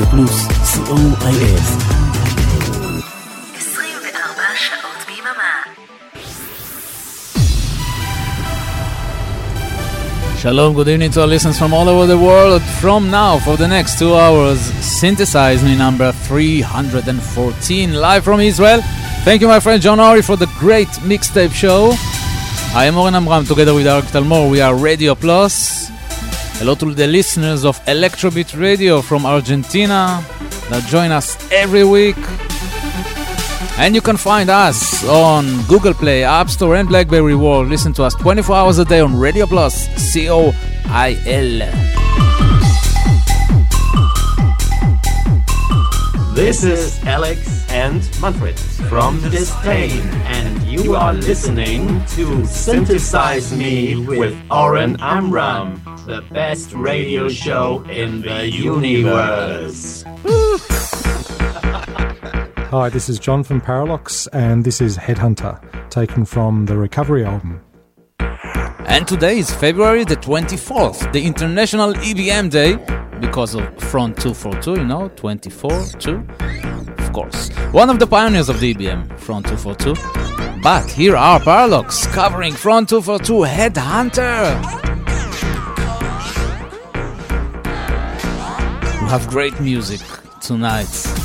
רדיו פלוס, co.il. 24 שעות ביממה. Shalom, good evening to our listeners from all over the world. From now, for the next two hours, synthesize me number 314, live from Israel. Thank you, my friend John Ori, for the great mixtape show. I am Oren Amram, together with Arik Talmor. We are Radio Plus. Hello to the listeners of Electrobeat Radio from Argentina that join us every week. And you can find us on Google Play, App Store, and Blackberry World. Listen to us 24 hours a day on Radio Plus, C O I L. This is Alex and Manfred from !distain, and you are listening to Synthesize Me with Oren Amram, the best radio show in the universe. Hi, this is John from Parralox, and this is Headhunter, taken from the Recovery album. And today is February the 24th, the International EBM Day, because of Front 242, you know, 24 2. Of course. One of the pioneers of the EBM, Front 242. But here are Parralox covering Front 242 Headhunter. Have great music tonight.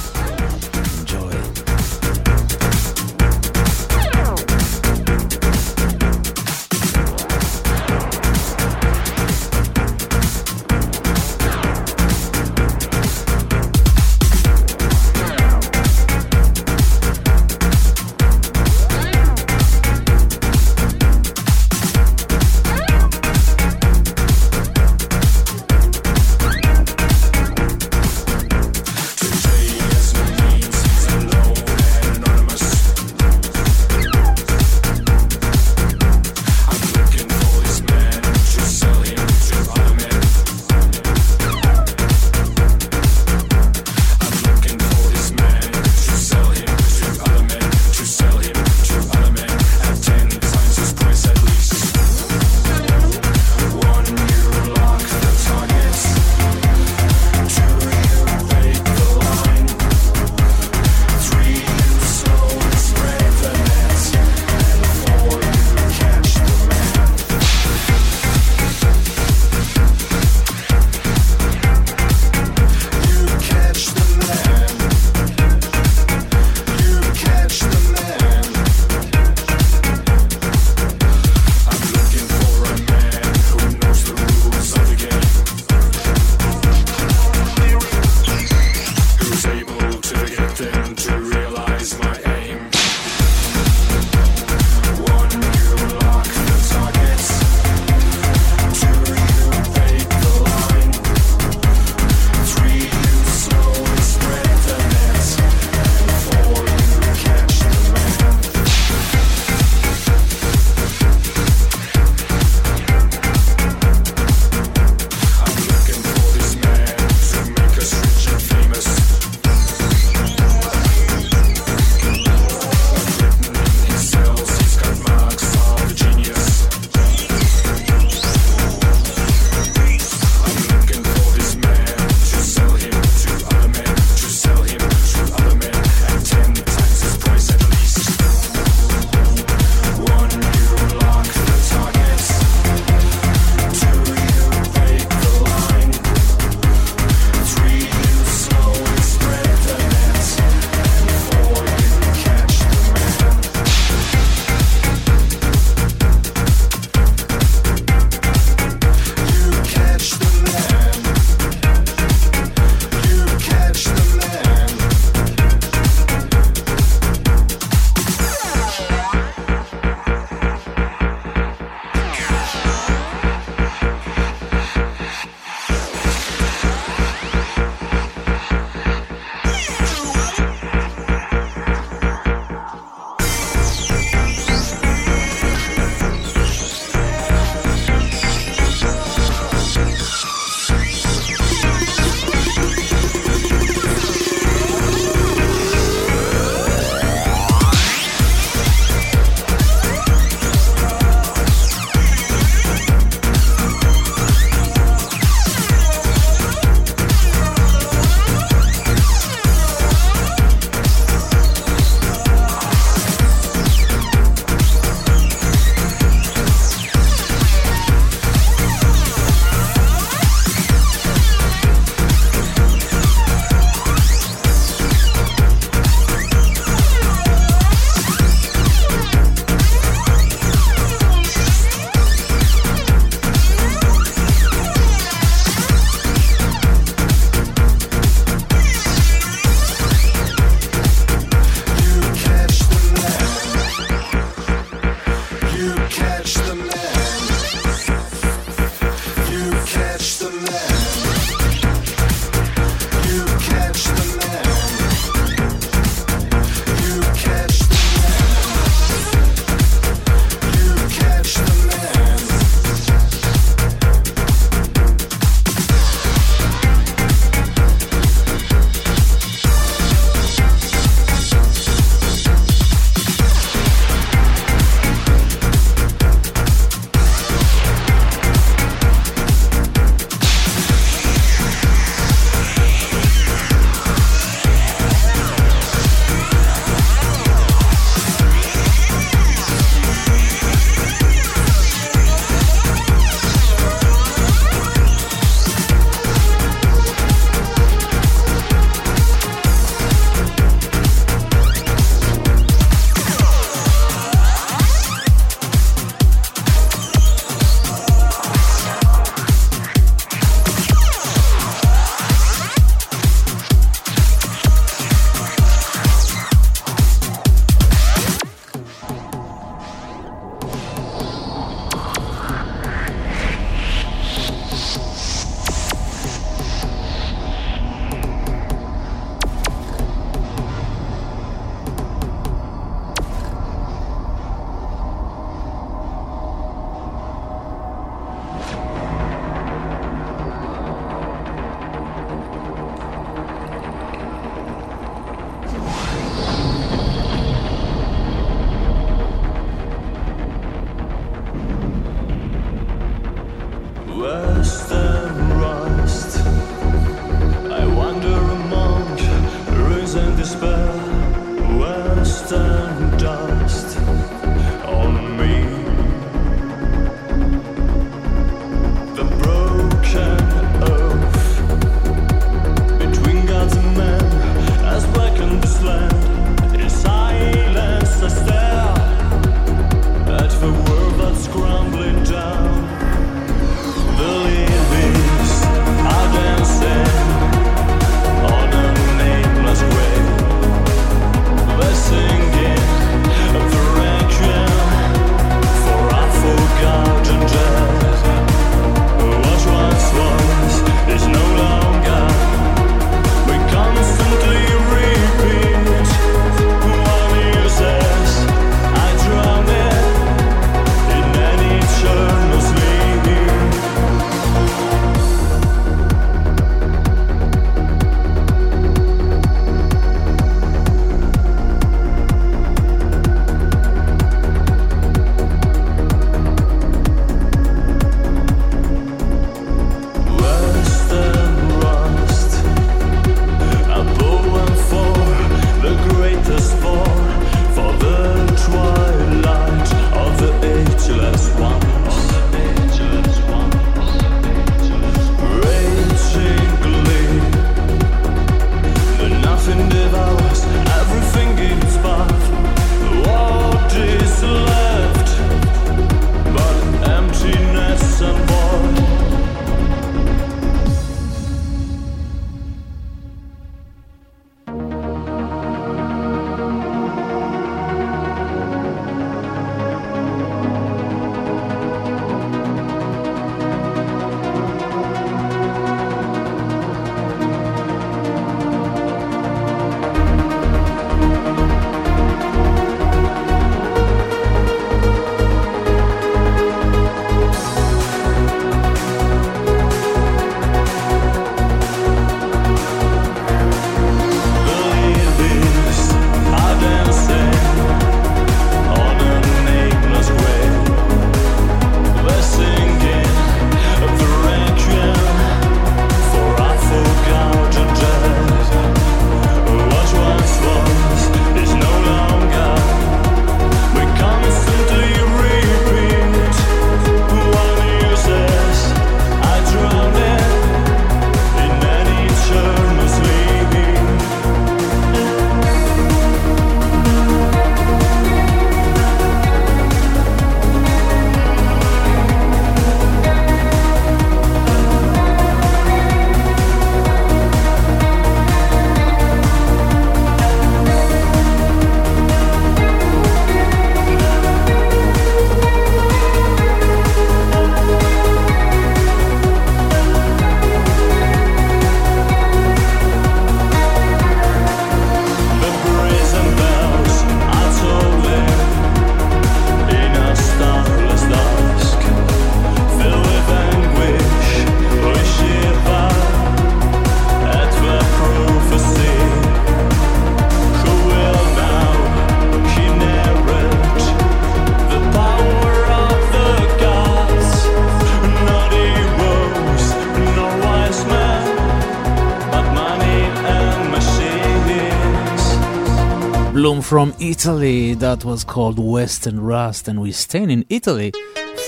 From Italy that was called Western Rust, and we're staying in Italy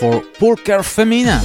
for Pulcher Femina.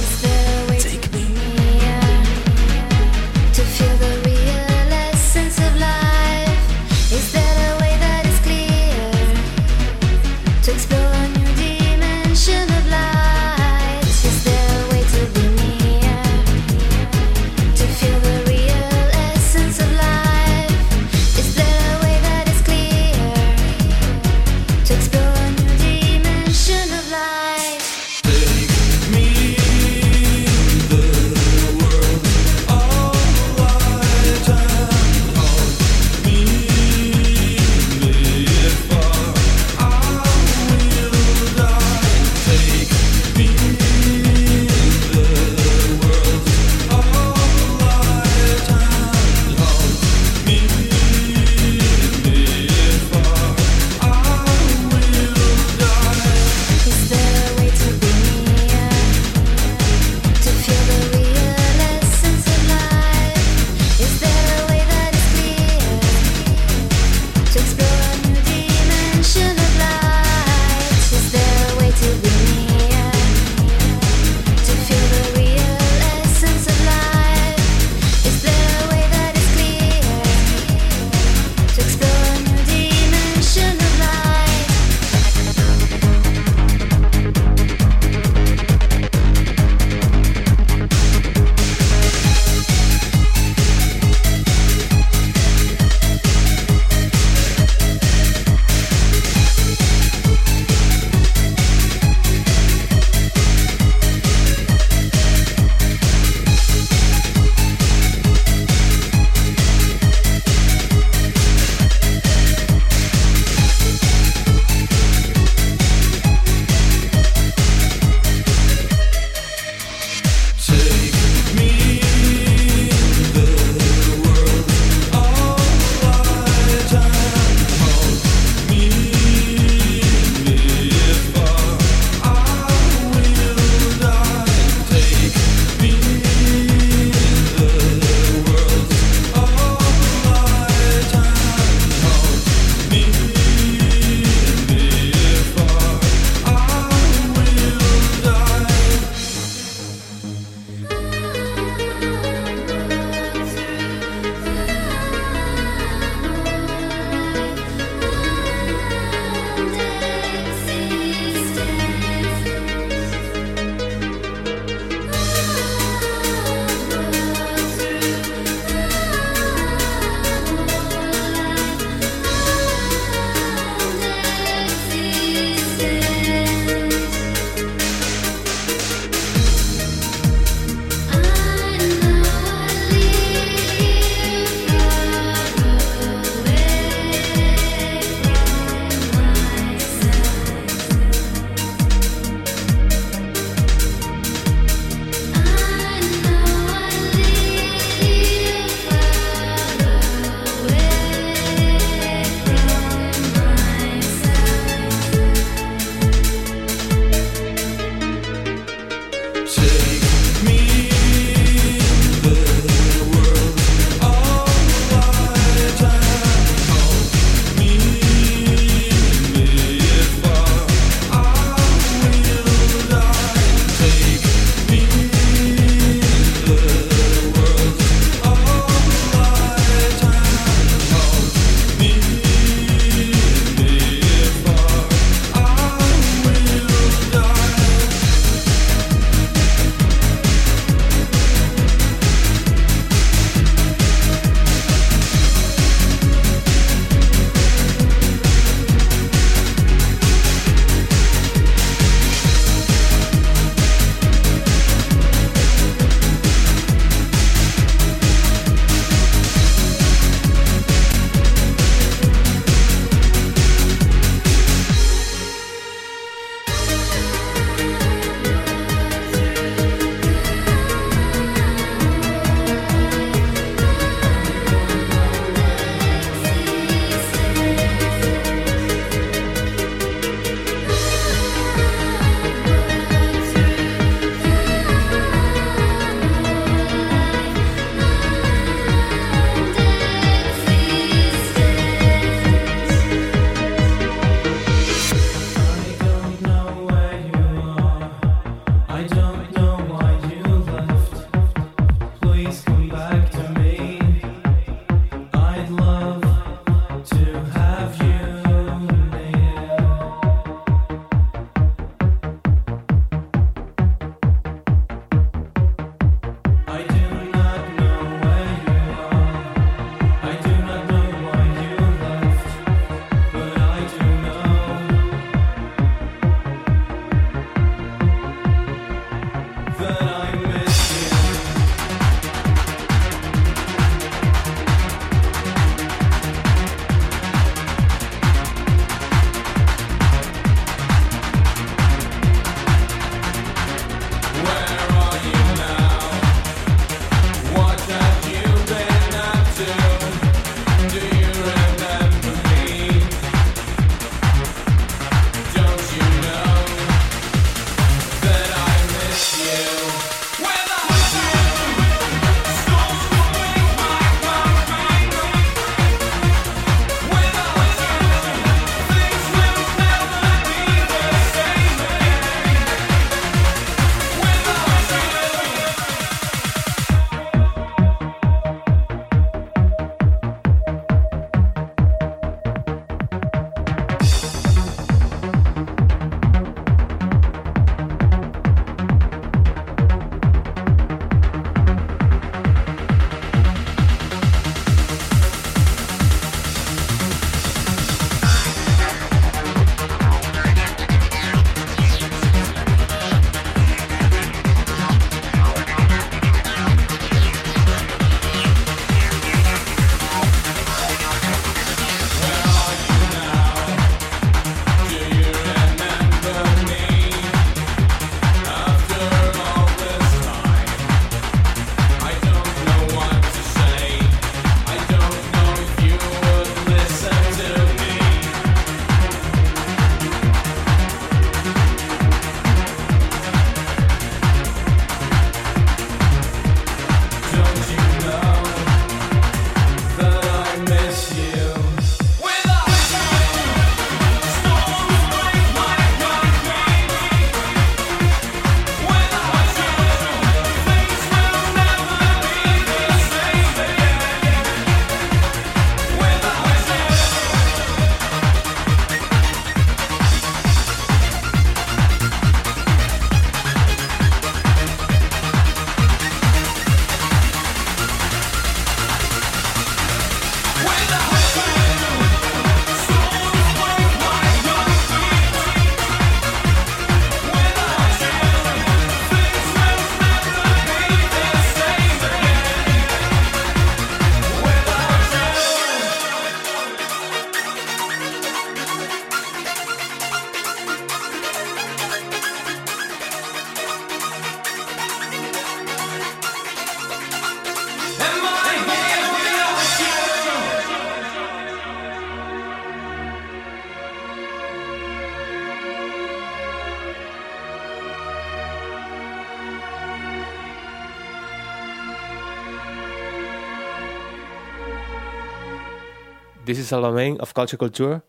This is Alamain of Culture Kultür,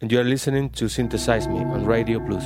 and you are listening to Synthesize Me on Radio Plus.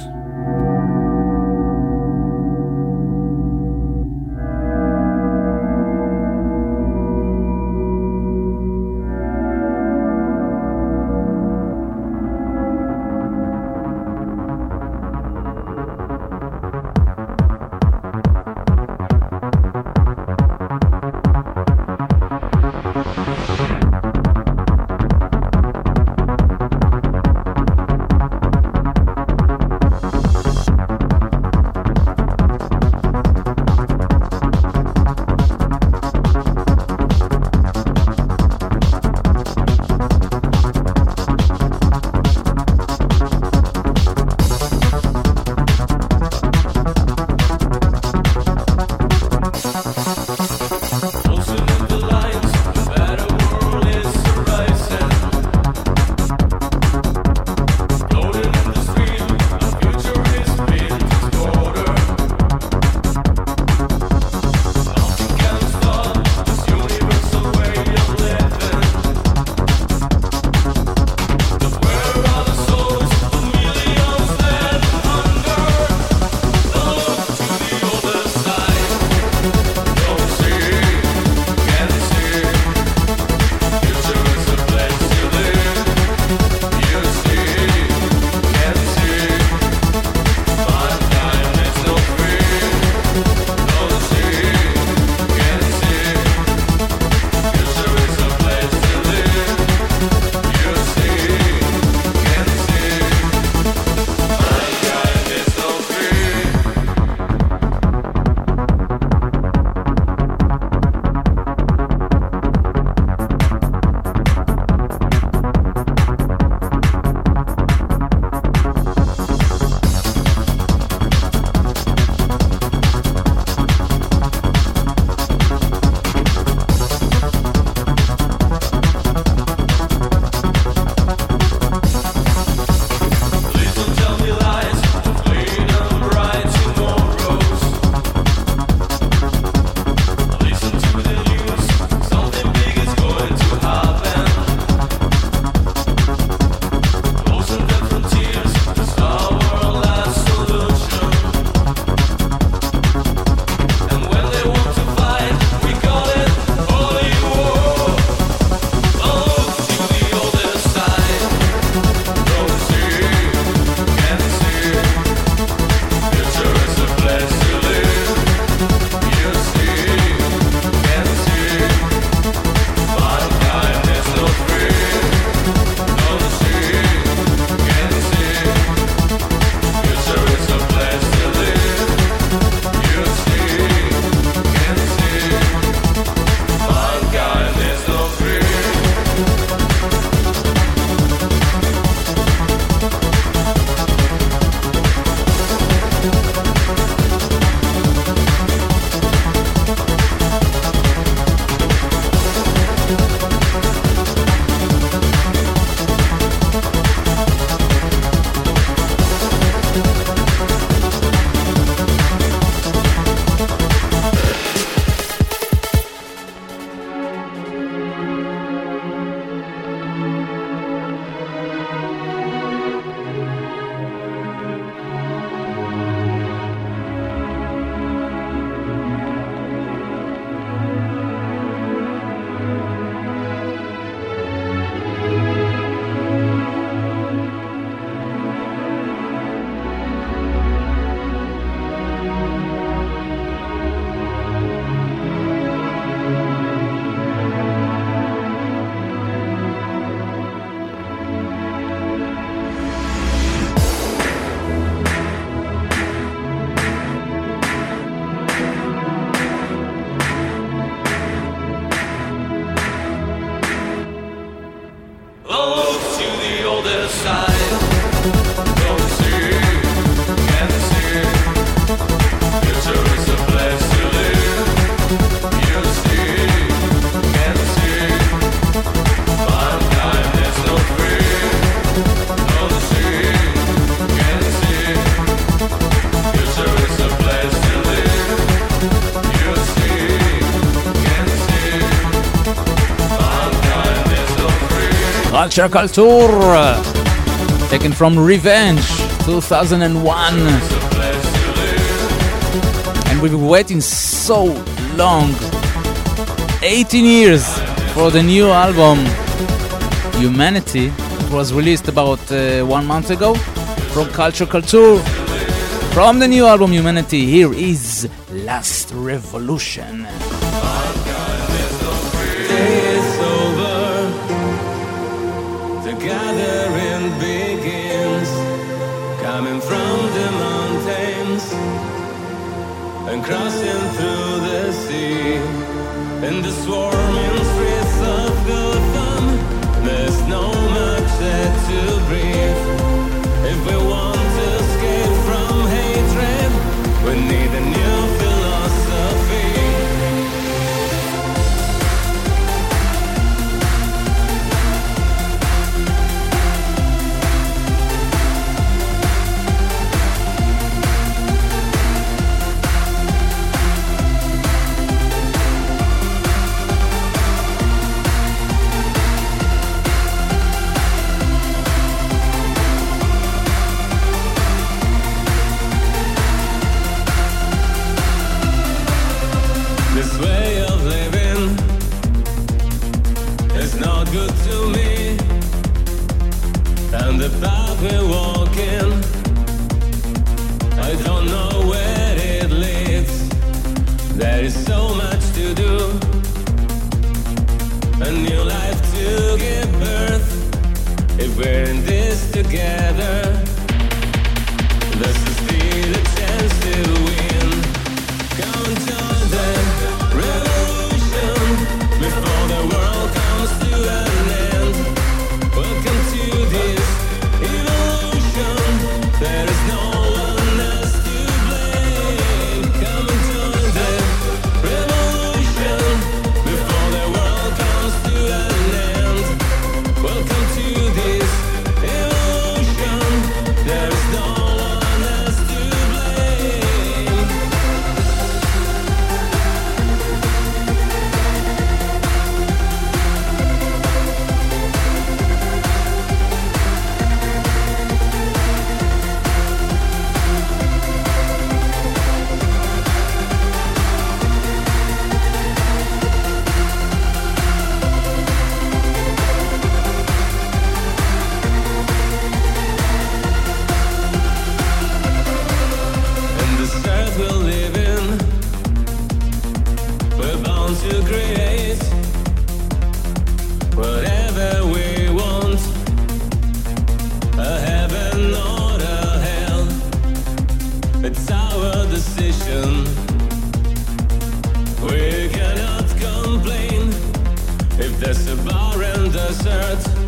Miracle Tour, uh, taken from Revenge 2001. And we've been waiting so long 18 years for the new album Humanity. It was released about uh, one month ago from Culture Kultür. From the new album Humanity, here is Last Revolution. and crossing through the sea. In the swarming streets of Gotham, there's no much there to breathe. If we want to escape from hatred, we need. There's a bar in the desert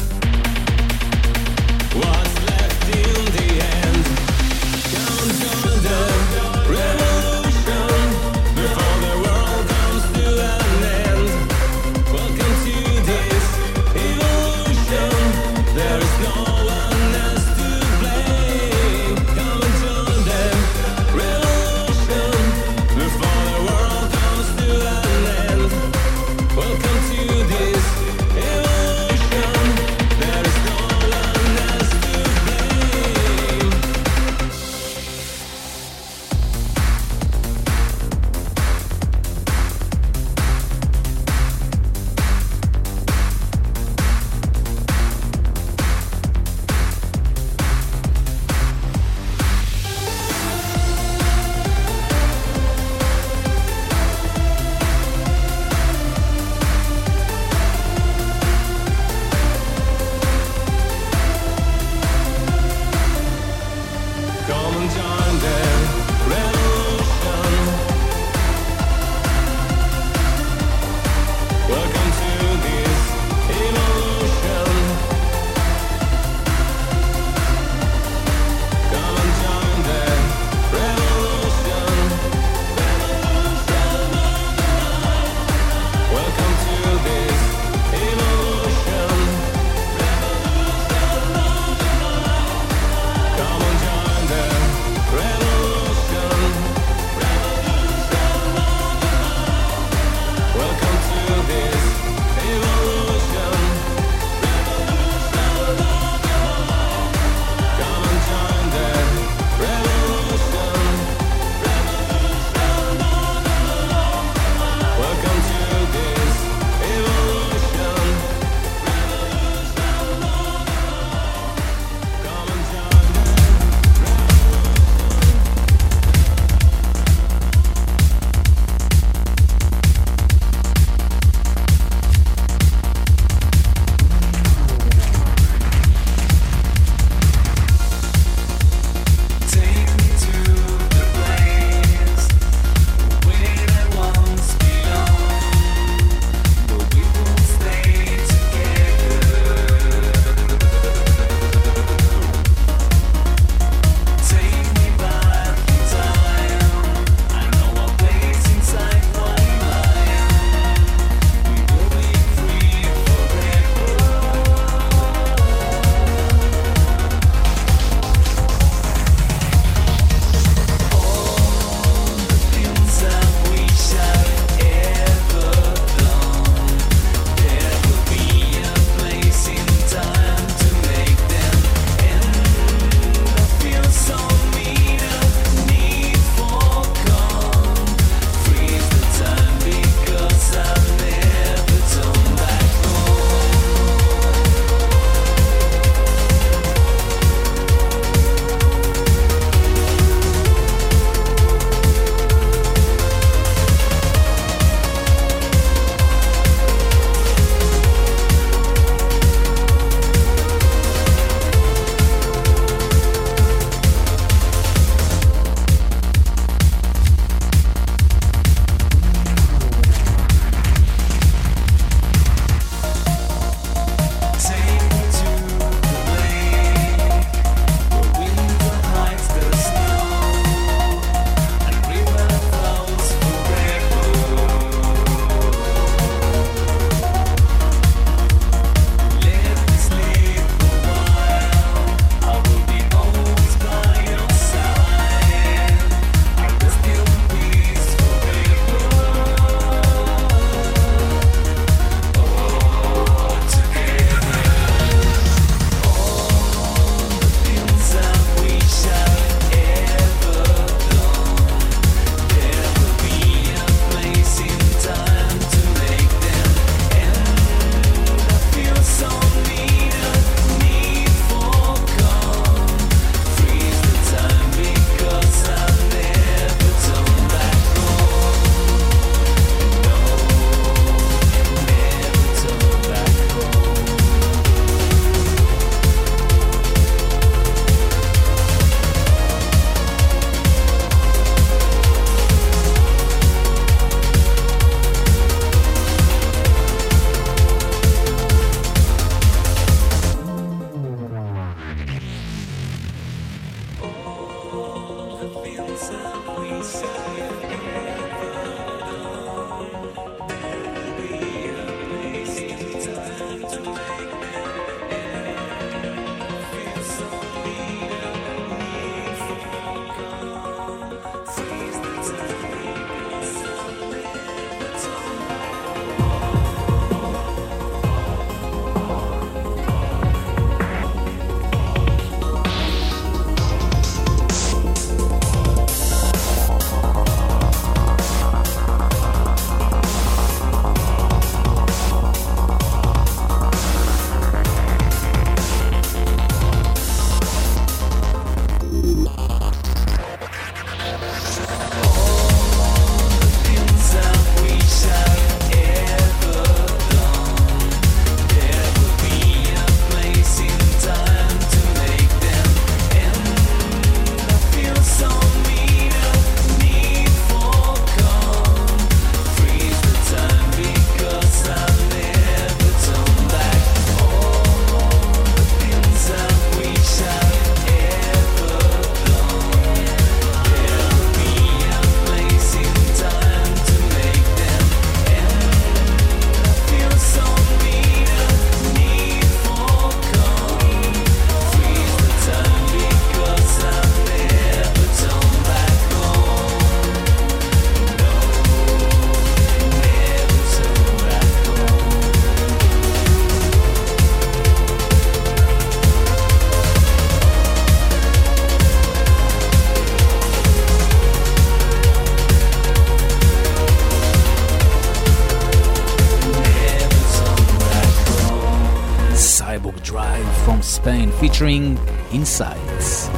capturing insights,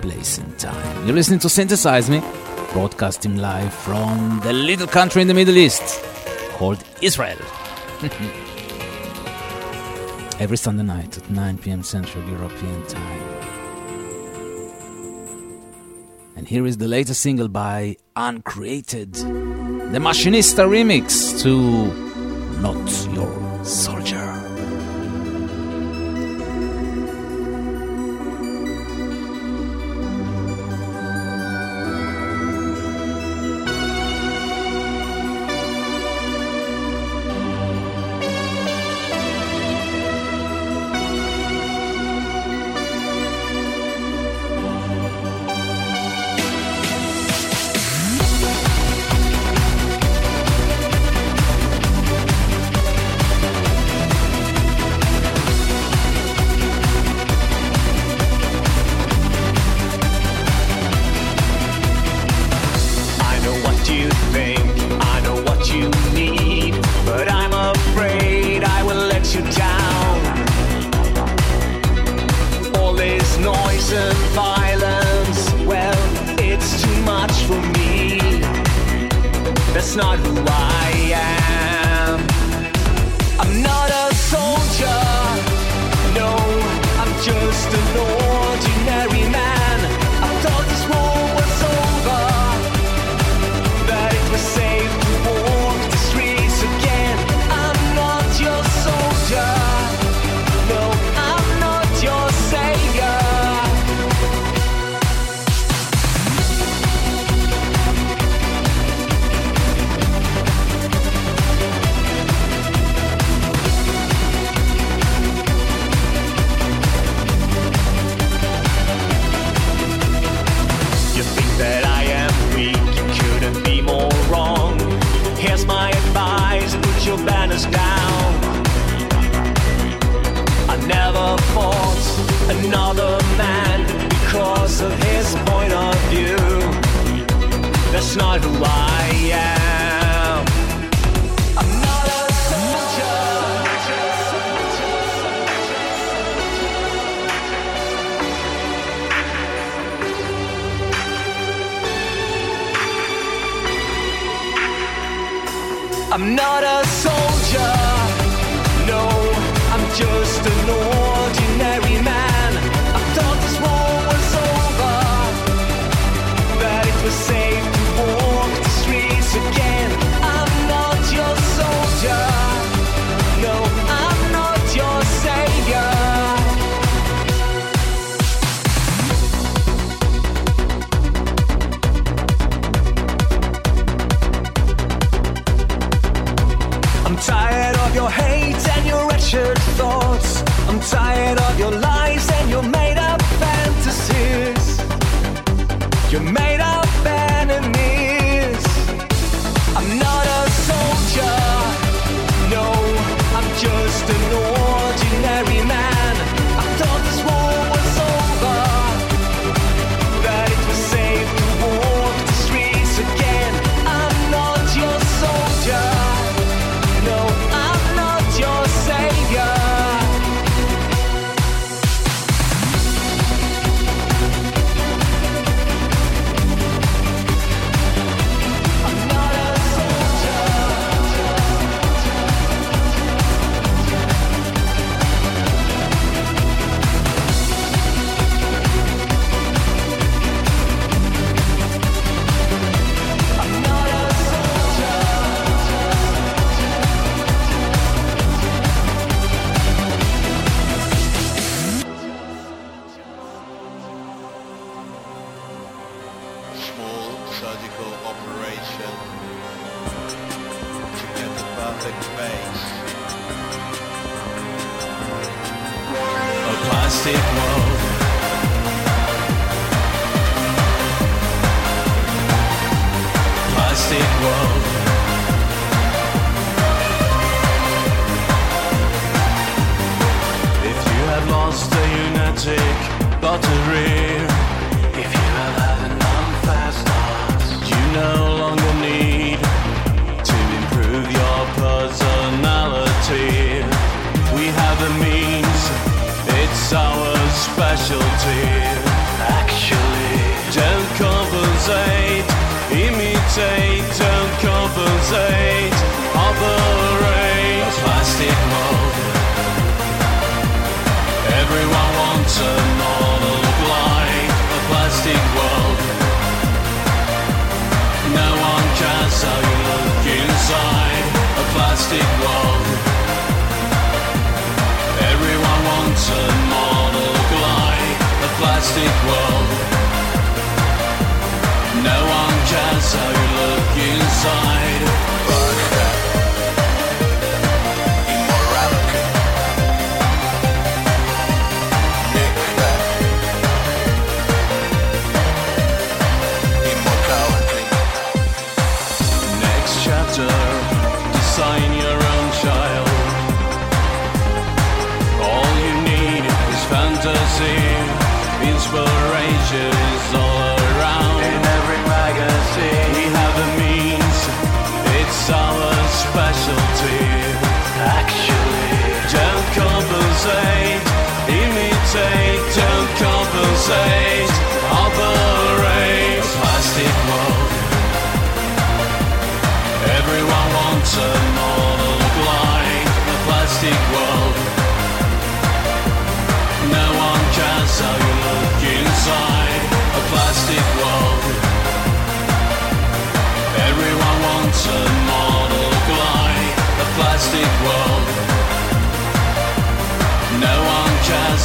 place and time. You're listening to Synthesize Me, broadcasting live from the little country in the Middle East called Israel. Every Sunday night at 9 p.m. Central European Time. And here is the latest single by Uncreated, the Machinista remix to Not. It's not who I compensate, operate a plastic world. Everyone wants a model look like a plastic world. No one cares how you look inside a plastic world. Everyone wants a model look like a plastic world. How you look inside.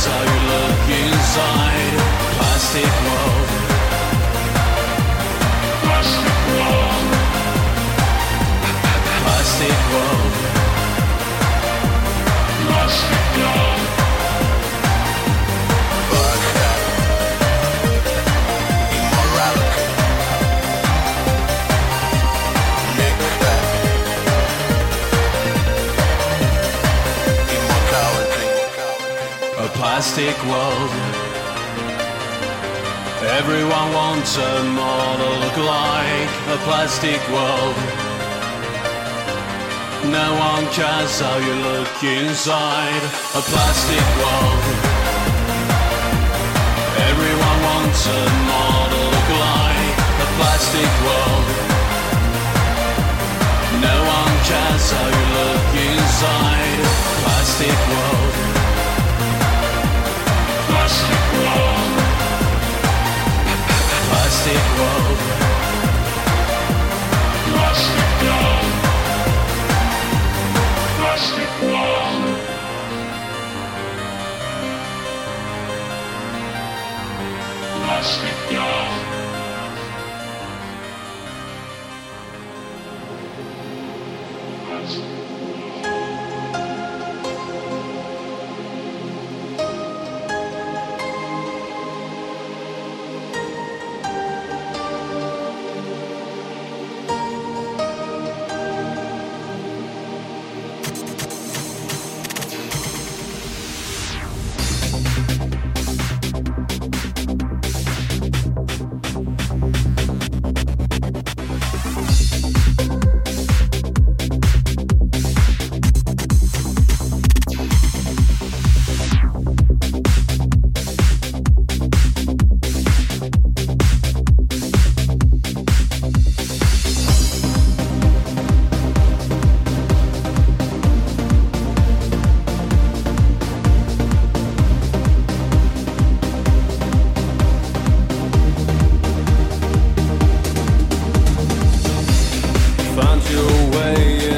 You look inside plastic world. Plastic world. Everyone wants a model look like a plastic world. No one cares how you look inside a plastic world. Everyone wants a model look like a plastic world. No one cares how you look inside a plastic world. Plastic world. Find your way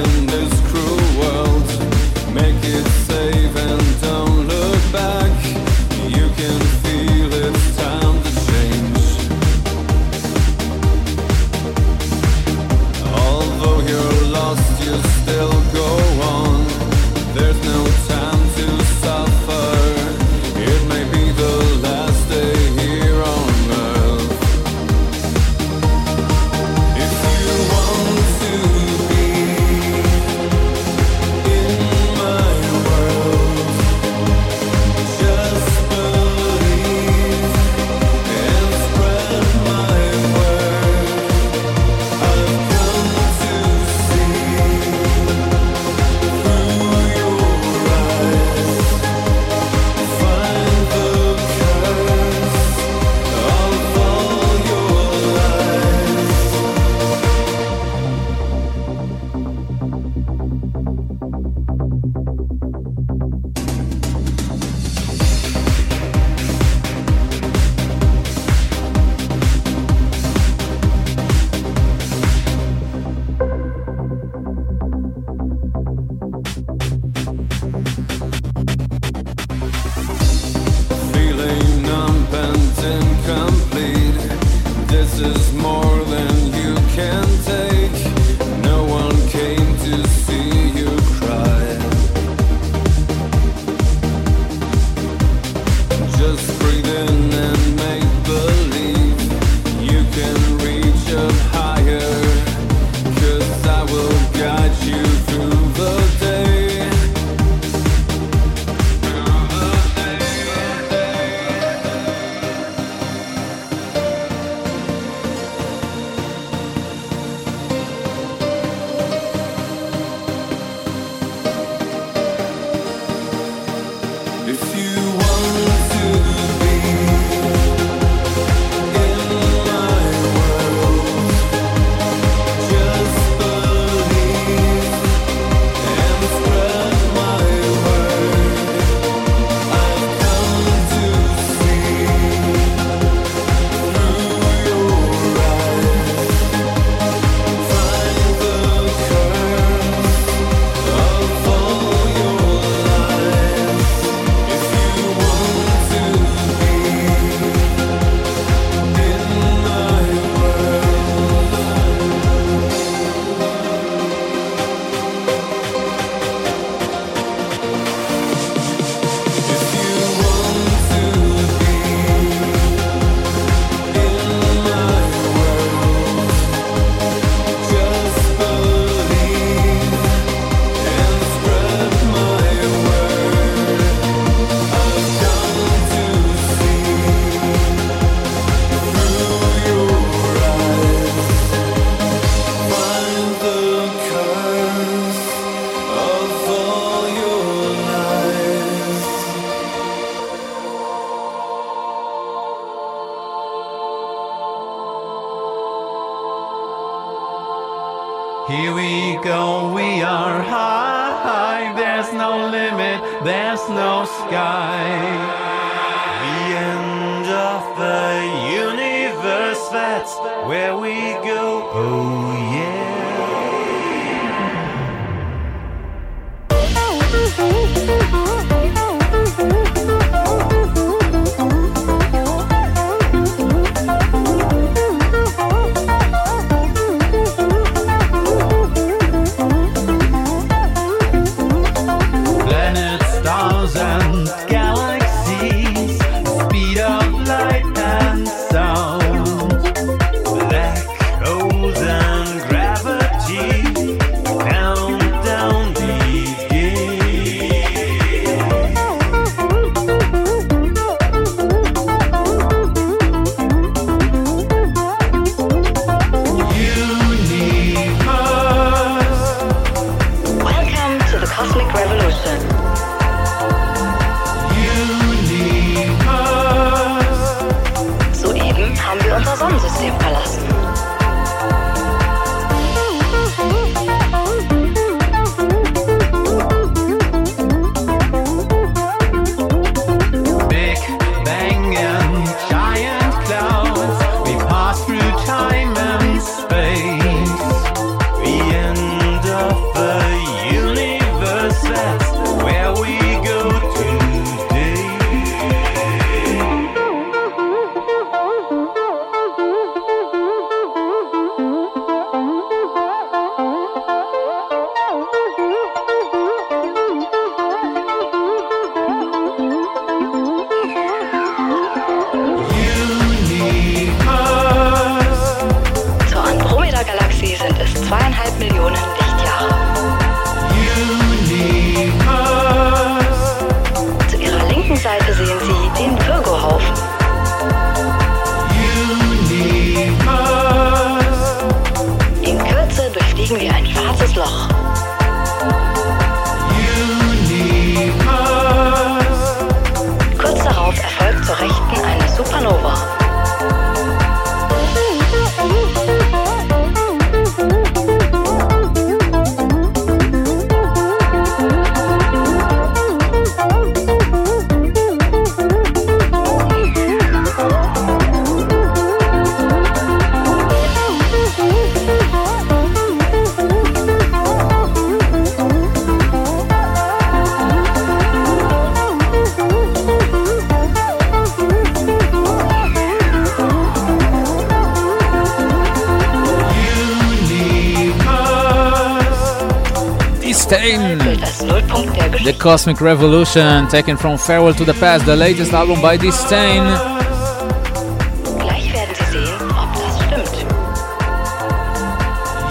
Cosmic Revolution, taken from Farewell to the Past, the latest album by distain.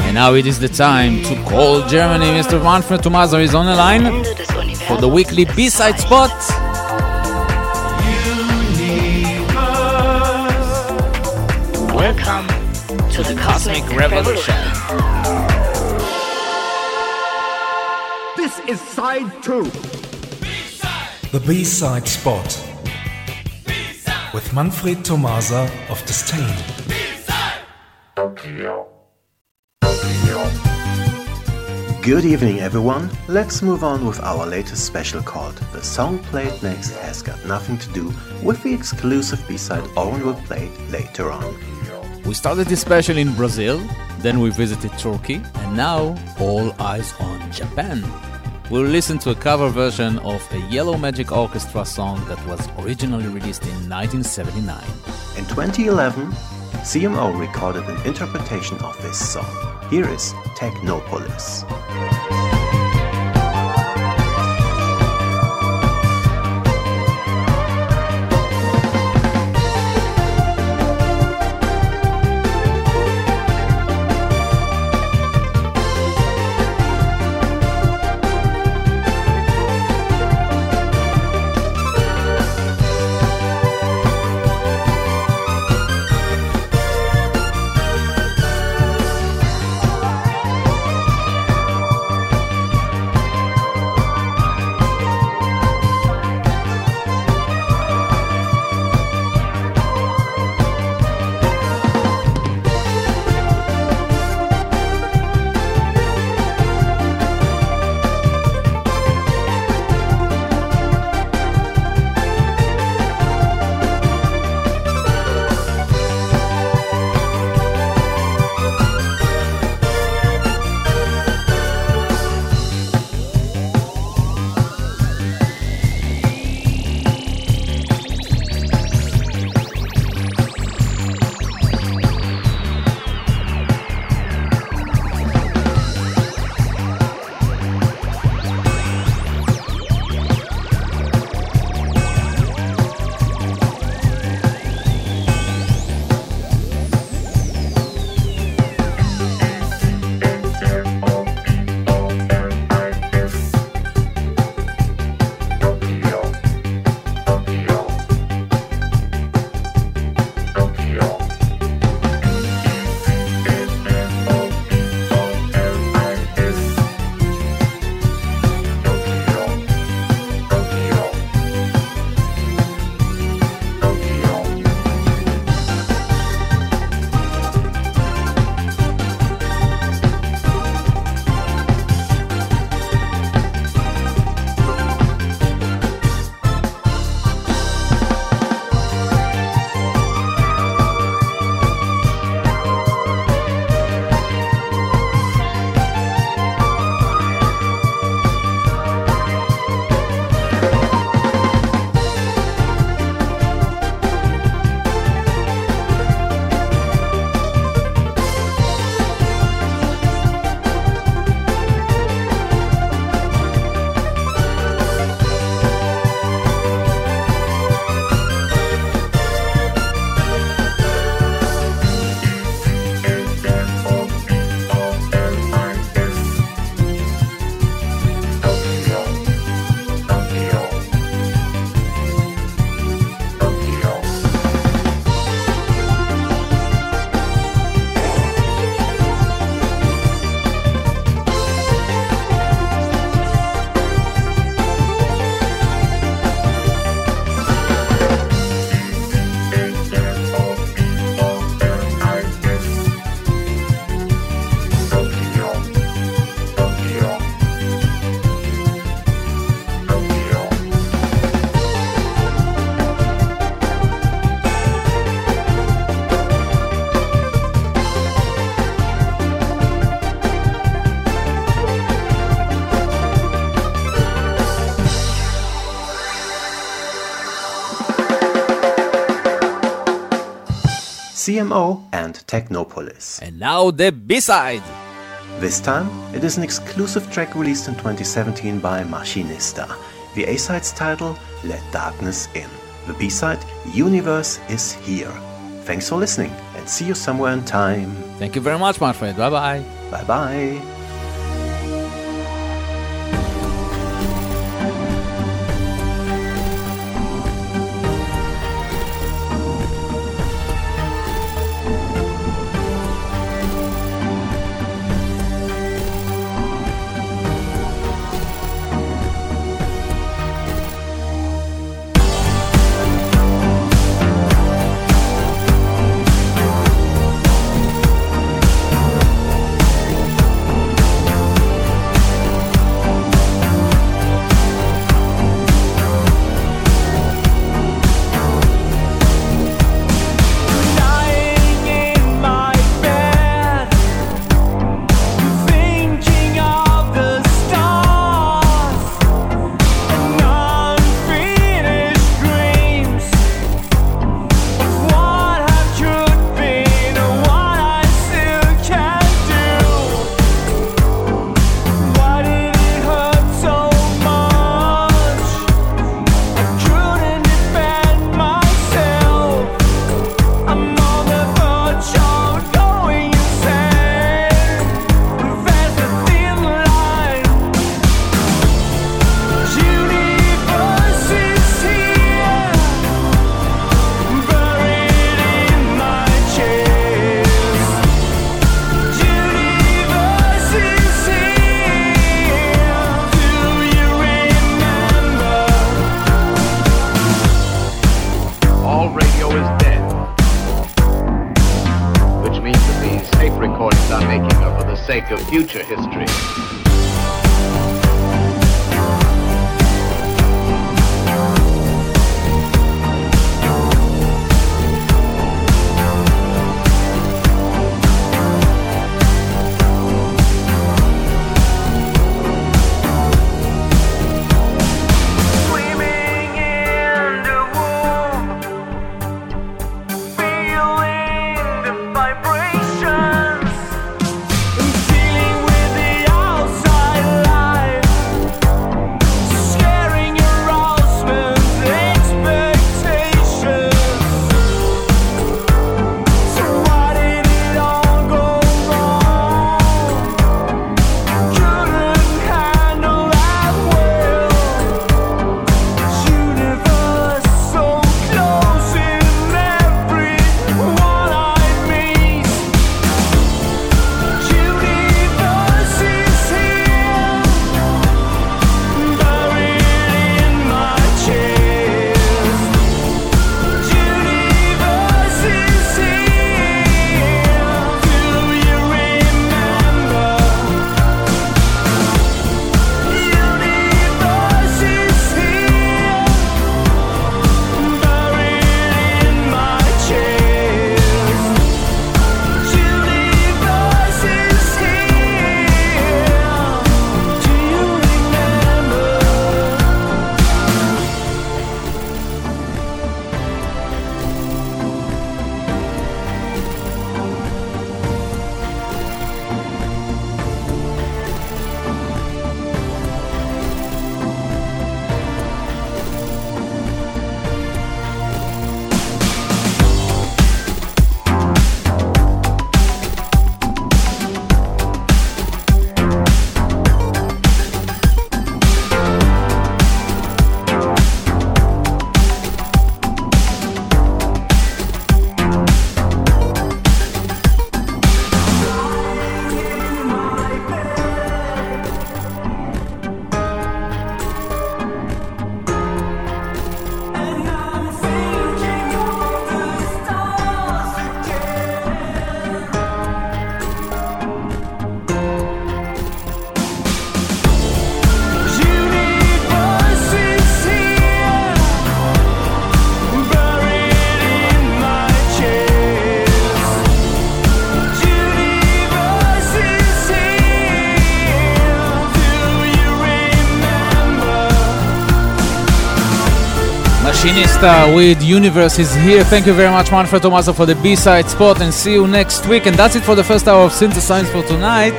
And now it is the time to call Germany. Mr. Manfred Thomaser is on the line for the weekly B-side spot. Welcome to the Cosmic Revolution. Is side two. The B-side spot. With Manfred Thomaser of distain. Good evening, everyone. Let's move on with our latest special called The Song Played Next Has Got Nothing to Do with the exclusive B side Oren will play later on. We started this special in Brazil, then we visited Turkey, and now all eyes on Japan. We'll listen to a cover version of a Yellow Magic Orchestra song that was originally released in 1979. In 2011, CMO recorded an interpretation of this song. Here is Technopolis. CMO, and Technopolis. And now the B-side. This time, it is an exclusive track released in 2017 by Machinista. The A-side's title, Let Darkness In. The B-side, Universe is Here. Thanks for listening and see you somewhere in time. Thank you very much, my friend. Bye bye. Bye bye. Machinista with Universe is here. Thank you very much, Manfred Thomaser, for the B-side spot, and see you next week. And that's it for the first hour of Synthesize for tonight.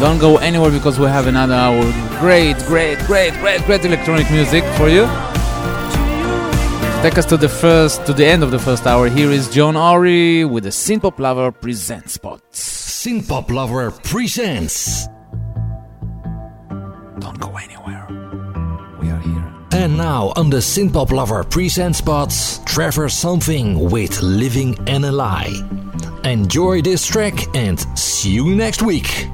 Don't go anywhere because we have another hour. Great, great, great, great, great electronic music for you. Take us to the first, to the end of the first hour. Here is John Ori with the Synthpop Lover present spot. Synthpop Lover presents. And now on the Synthpop Lover present spots, Trevor Something with Living and a Lie. Enjoy this track and see you next week.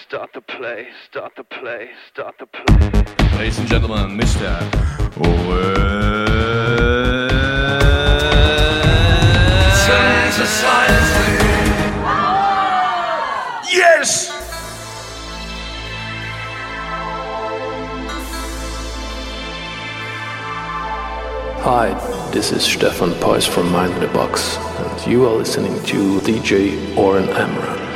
Start the play, start the play, start the play. Ladies and gentlemen, Mr. Yes! Hi, this is Stefan Poiss from Mind in the Box, and you are listening to DJ Oren Amram.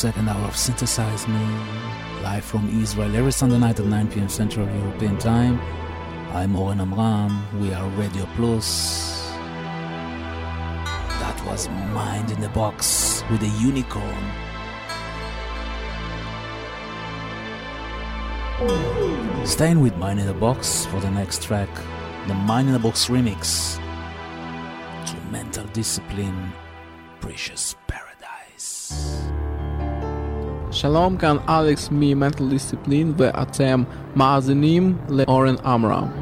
Second hour of Synthesize Me, live from Israel every Sunday night at 9 p.m. Central European Time. I'm Oren Amram. We are Radio Plus. That was Mind in the Box with a unicorn. Staying with Mind in the Box for the next track, the Mind in the Box remix to Mental Discipline, Precious Shalom can Alex Mi Mental Discipline ve atem maazenim le Oren Amram.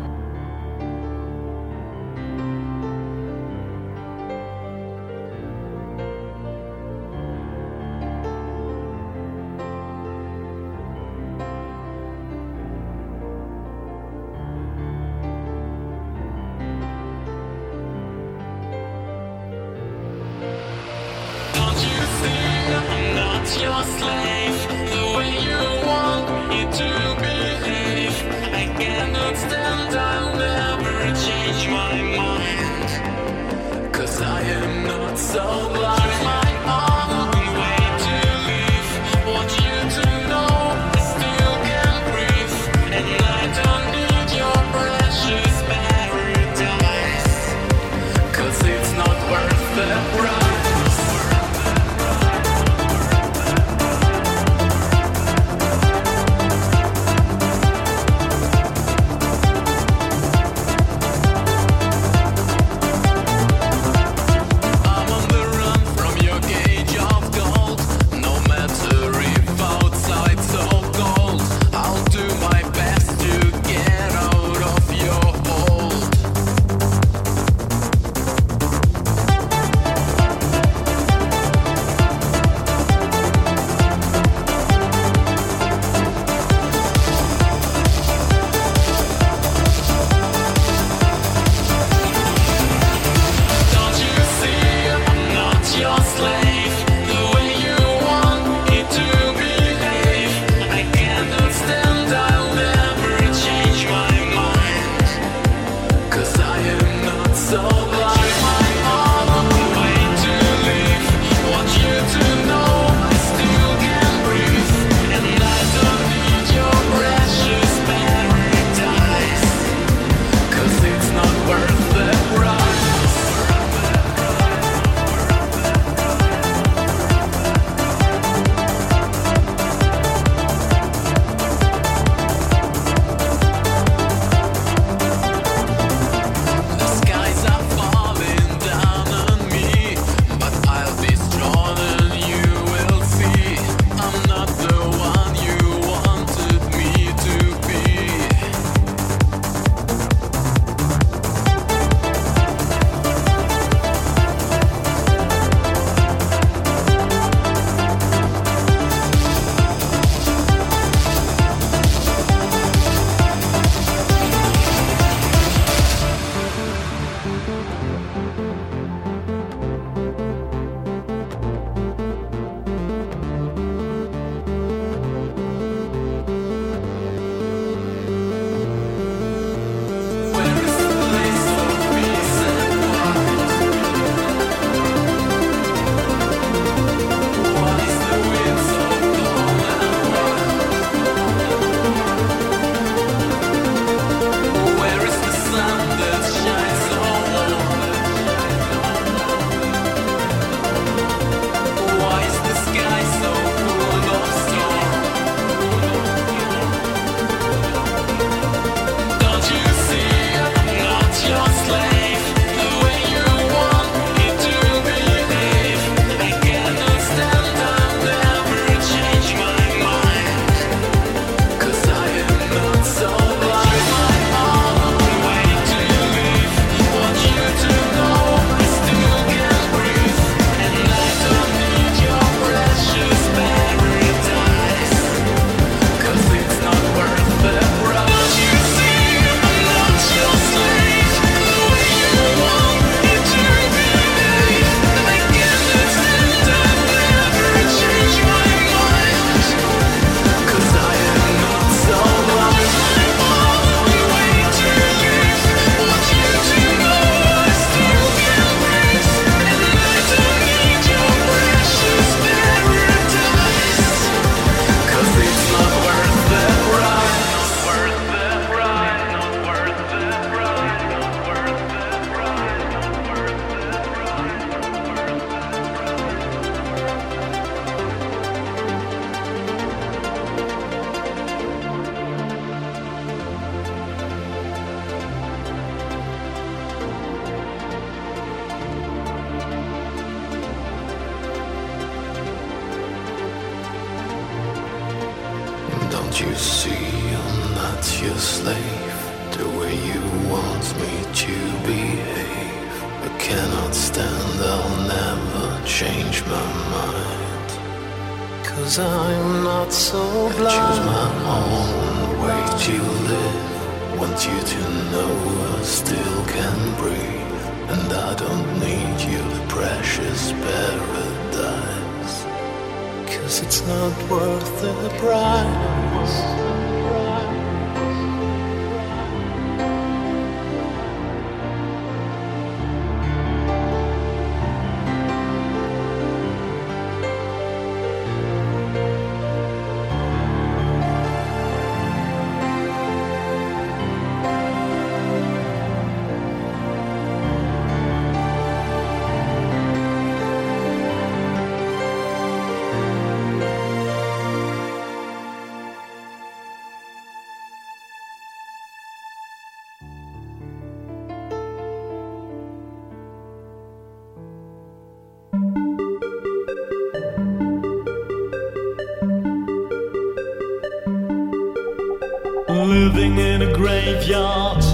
graveyard,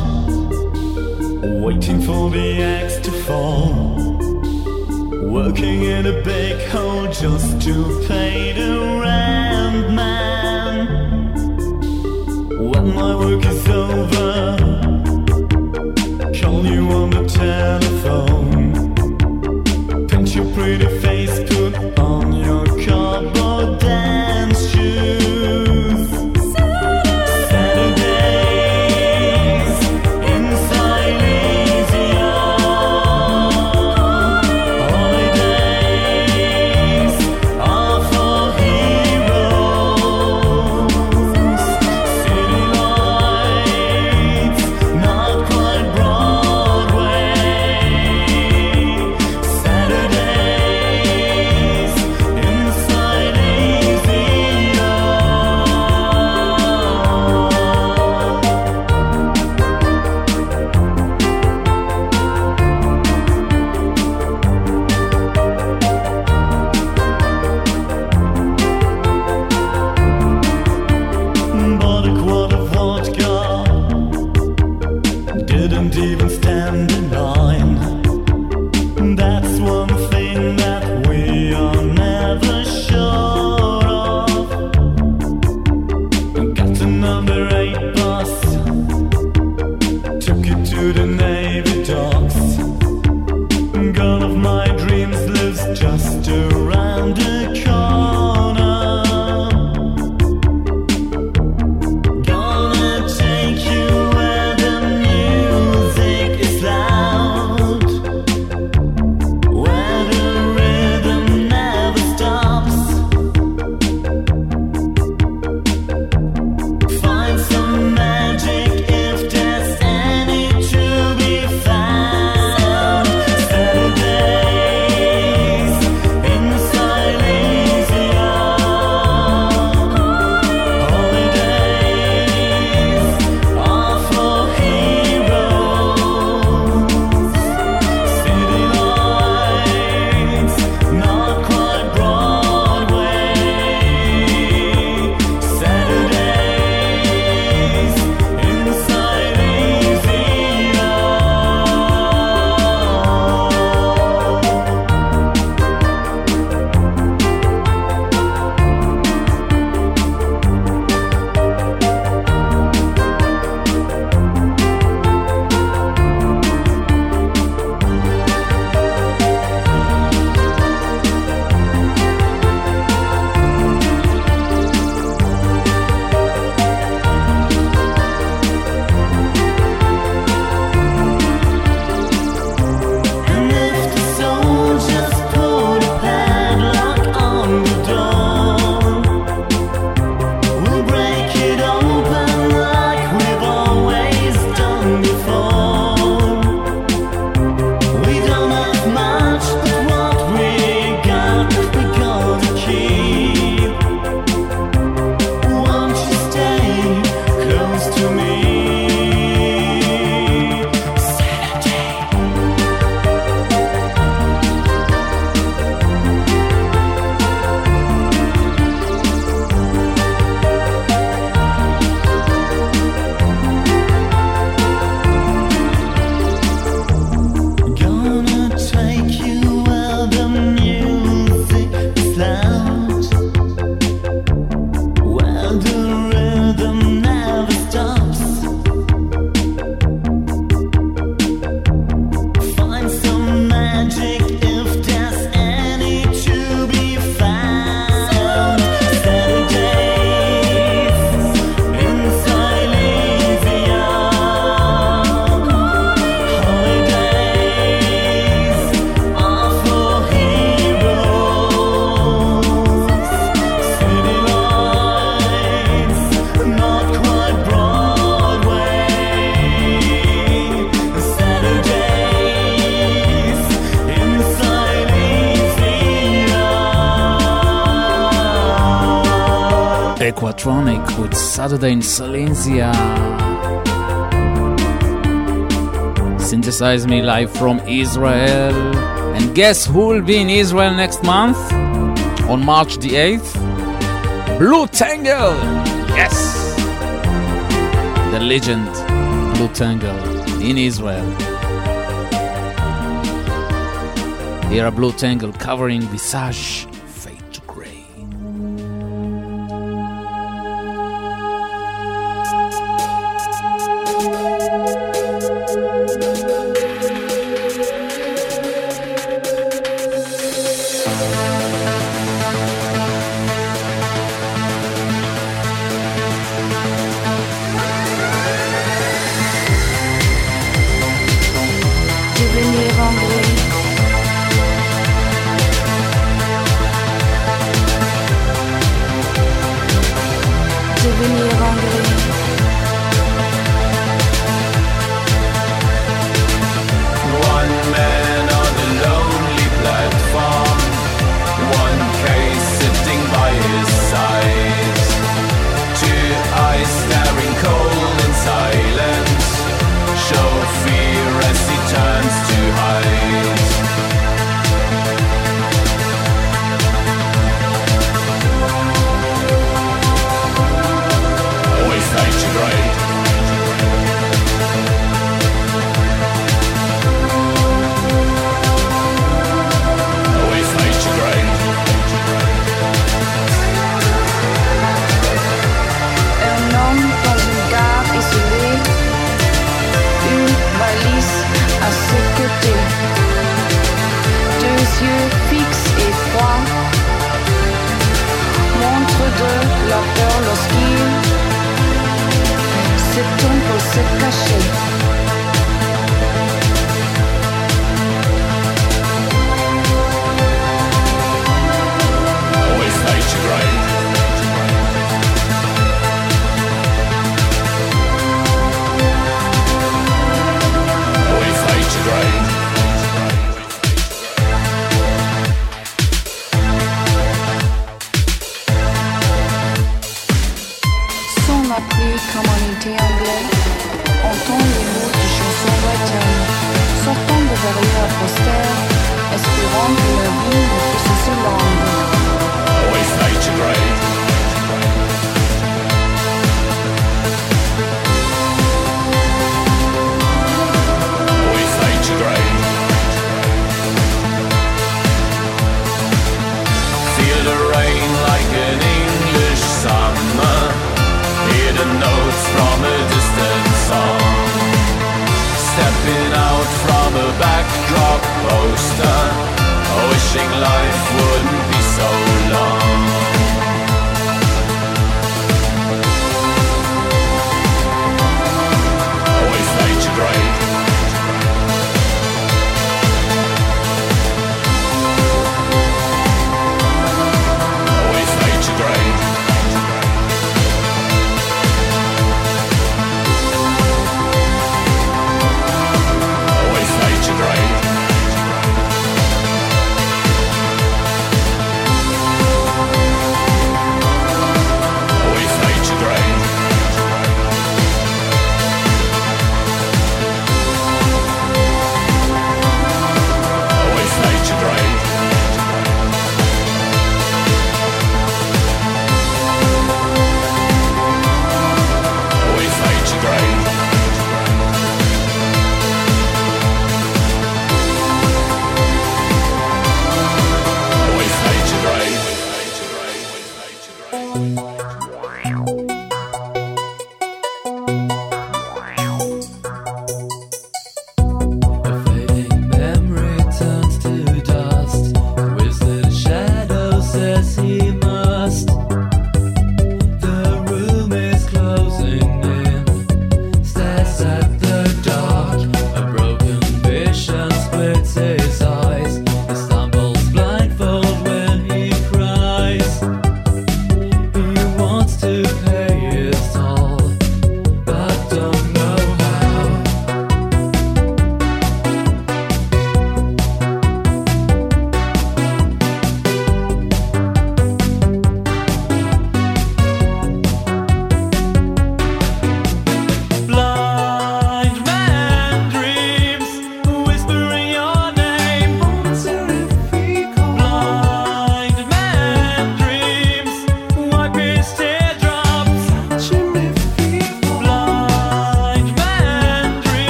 waiting for the axe to fall. Working in a big hole just to pay the rent. Saturday in Silencia. Synthesize Me live from Israel. And guess who will be in Israel next month? On March the 8th? Blutengel! Yes! The legend Blutengel in Israel. Here are Blutengel covering Visage.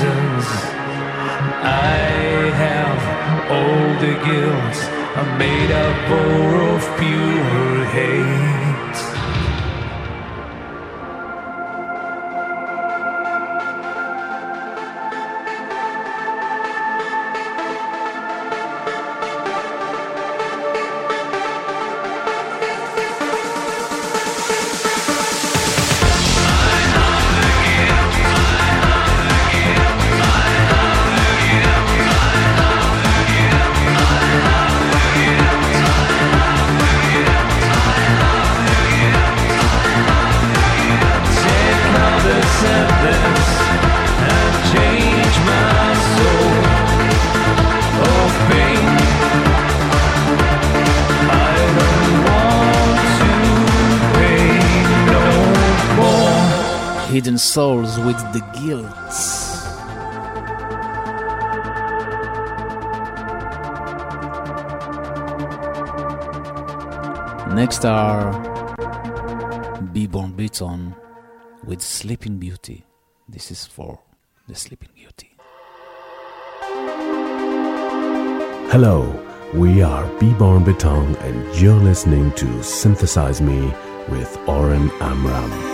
reasons. I have all the guilt, I'm made up of pure hate. with the guilt. Next are Beborn Beton with Sleeping Beauty. This is for the Sleeping Beauty. Hello, we are Beborn Beton and you're listening to Synthesize Me with Oren Amram.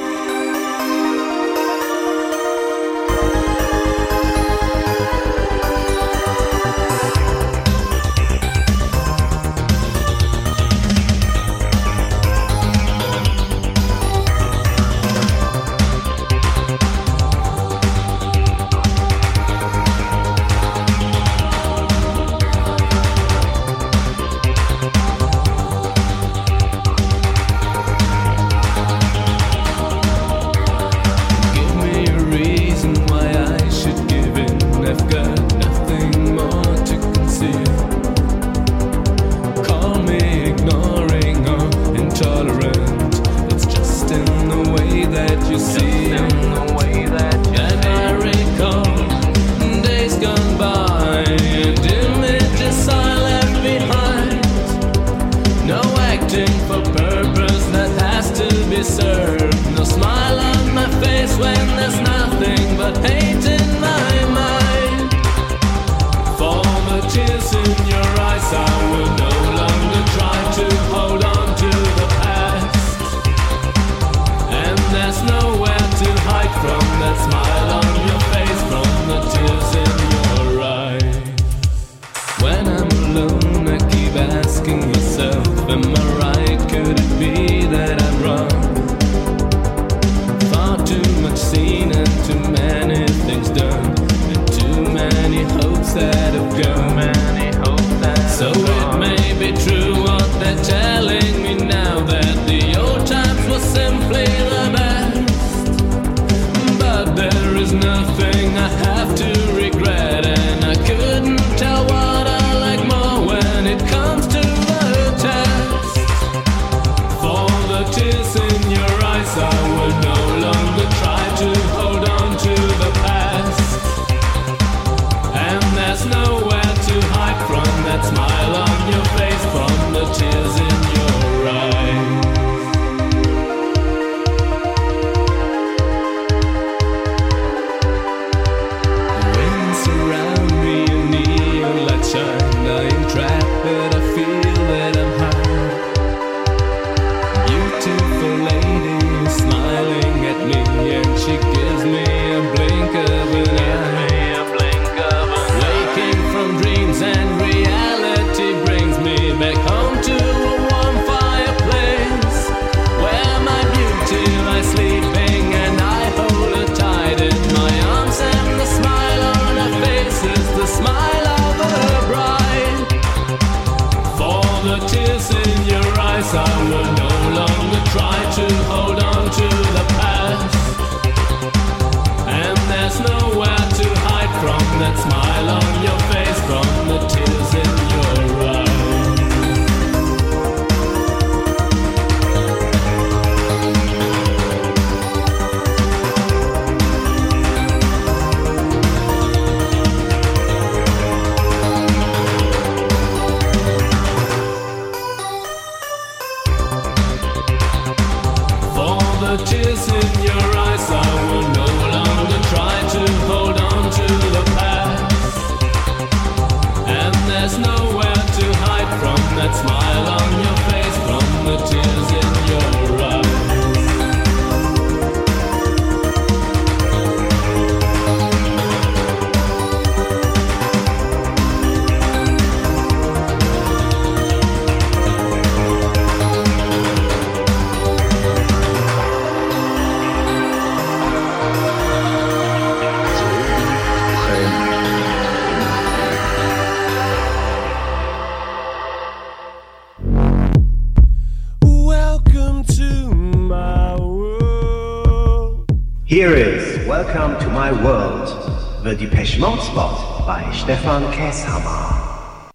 Spot by Stefan Kesshammer.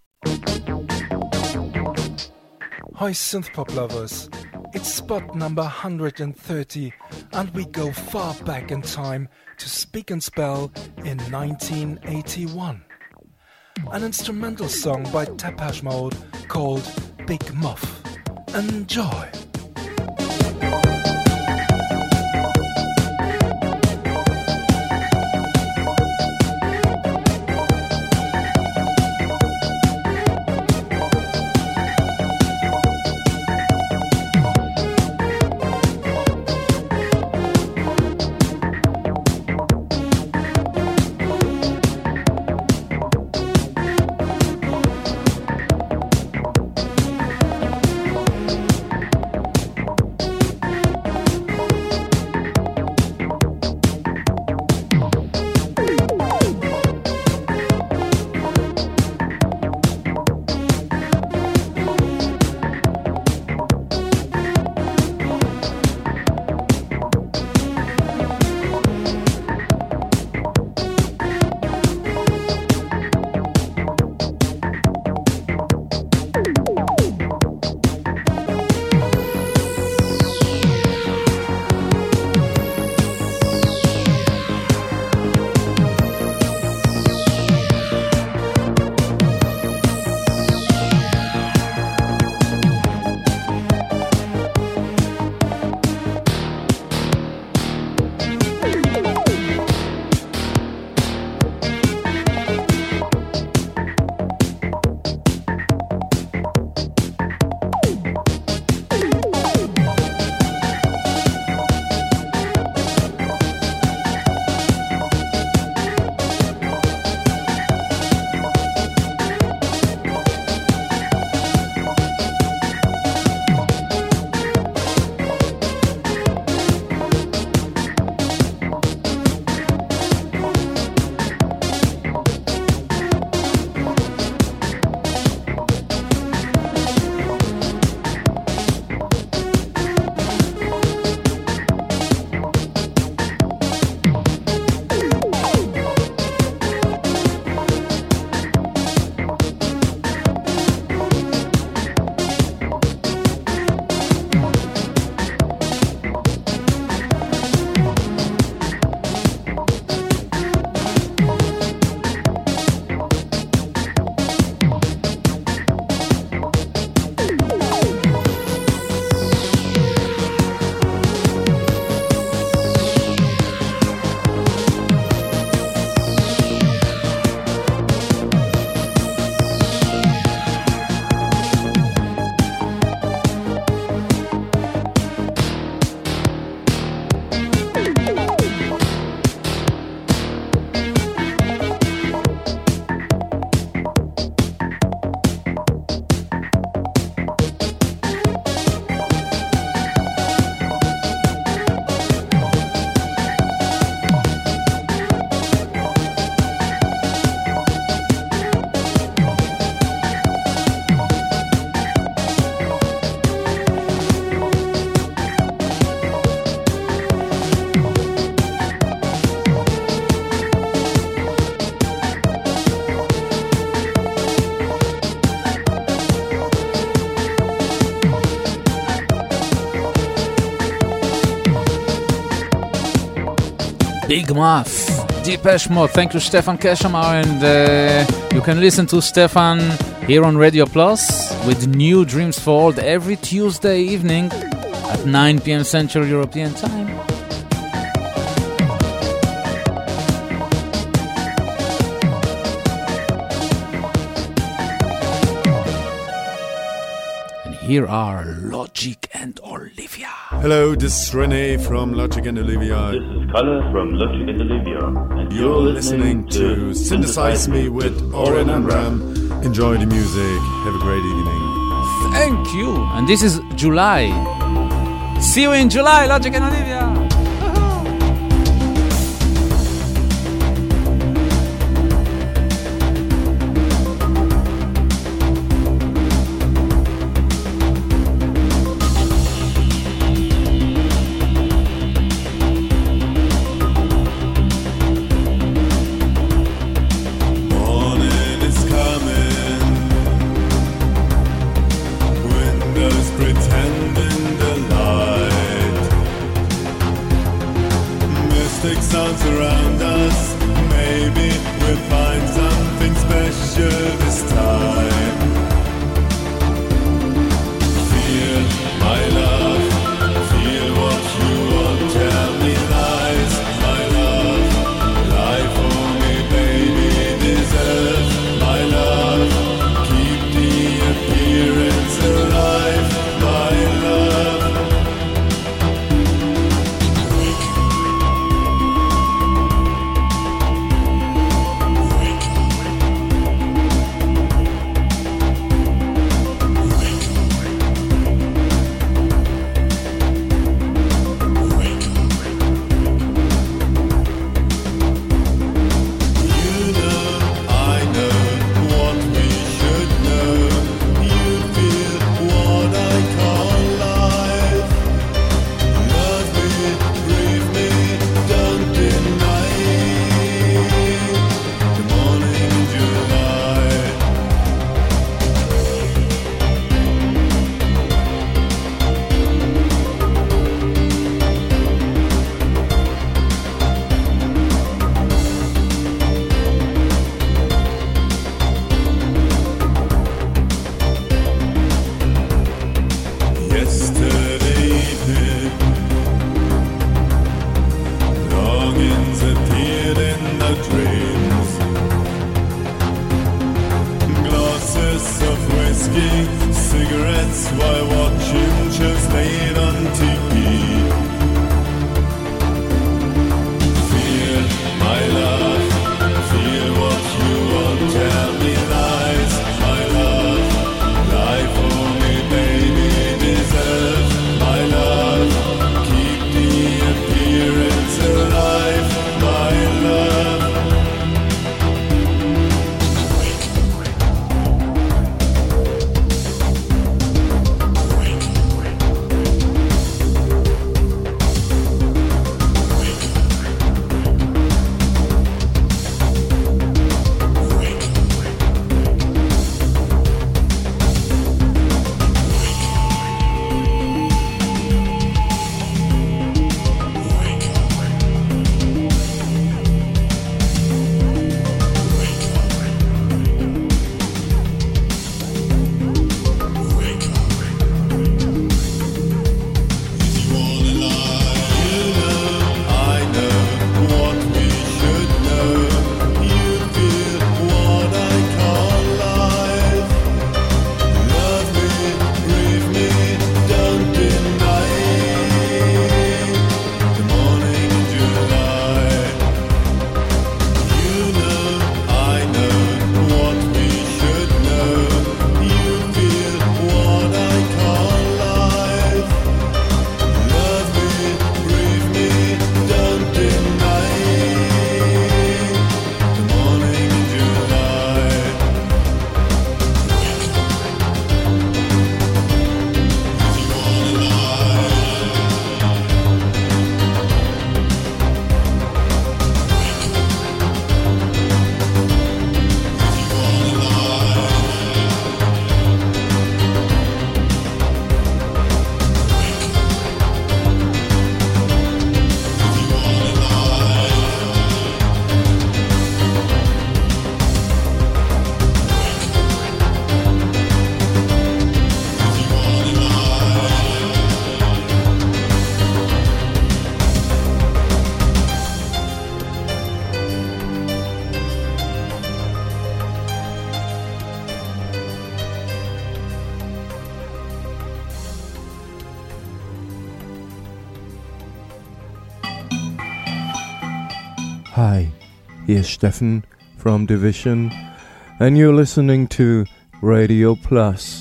Hi, synthpop lovers. It's spot number 130, and we go far back in time to Speak and Spell in 1981. An instrumental song by Depeche Mode called Big Muff. Enjoy! Big Muff, Depeche Mode. Thank you, Stefan Keshamar. And uh, you can listen to Stefan here on Radio Plus with New Dreams for Old every Tuesday evening at 9 p.m. Central European Time. And here are Olivia. Hello, this is Rene from Logic and Olivia. This is Kalle from Logic and Olivia. And You're listening to Synthesize Me with Oren Amram. Enjoy the music. Have a great evening. Thank you. And this is July. See you in July, Logic and Olivia. is Stefan from Division, and you're listening to Radio Plus.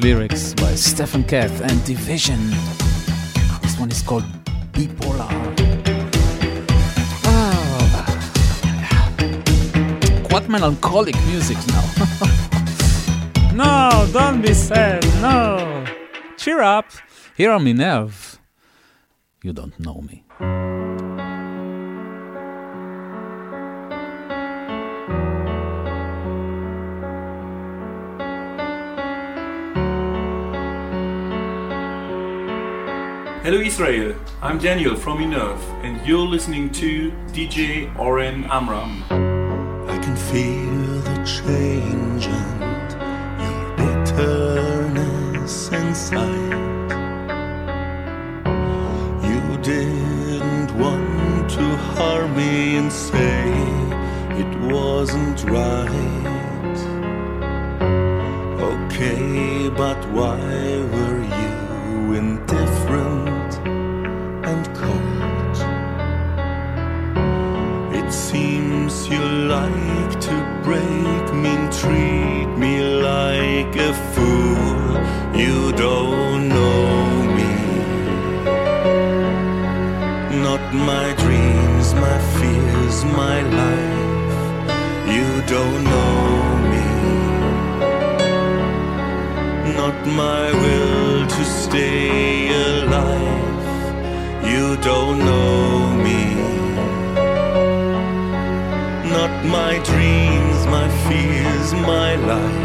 lyrics by Stephen Keth and Division. This one is called Bipolar. Ah. Oh. Quite melancholic music now. no, don't be sad, no. Cheer up. Here are Minerve. You don't know me. Hello Israel, I'm Daniel from Enough, and you're listening to DJ Oren Amram. I can feel the change and your bitterness inside. You didn't want to harm me and say it wasn't right. Okay, but why? Like to break me and treat me like a fool. You don't know me. Not my dreams, my fears, my life. You don't know me. Not my will to stay alive. You don't know my life.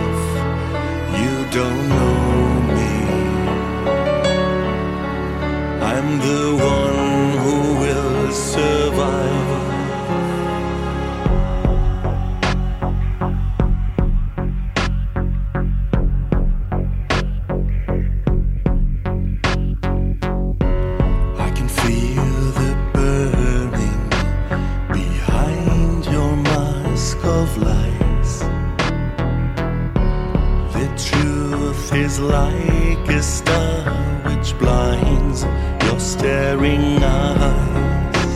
Is like a star which blinds your staring eyes.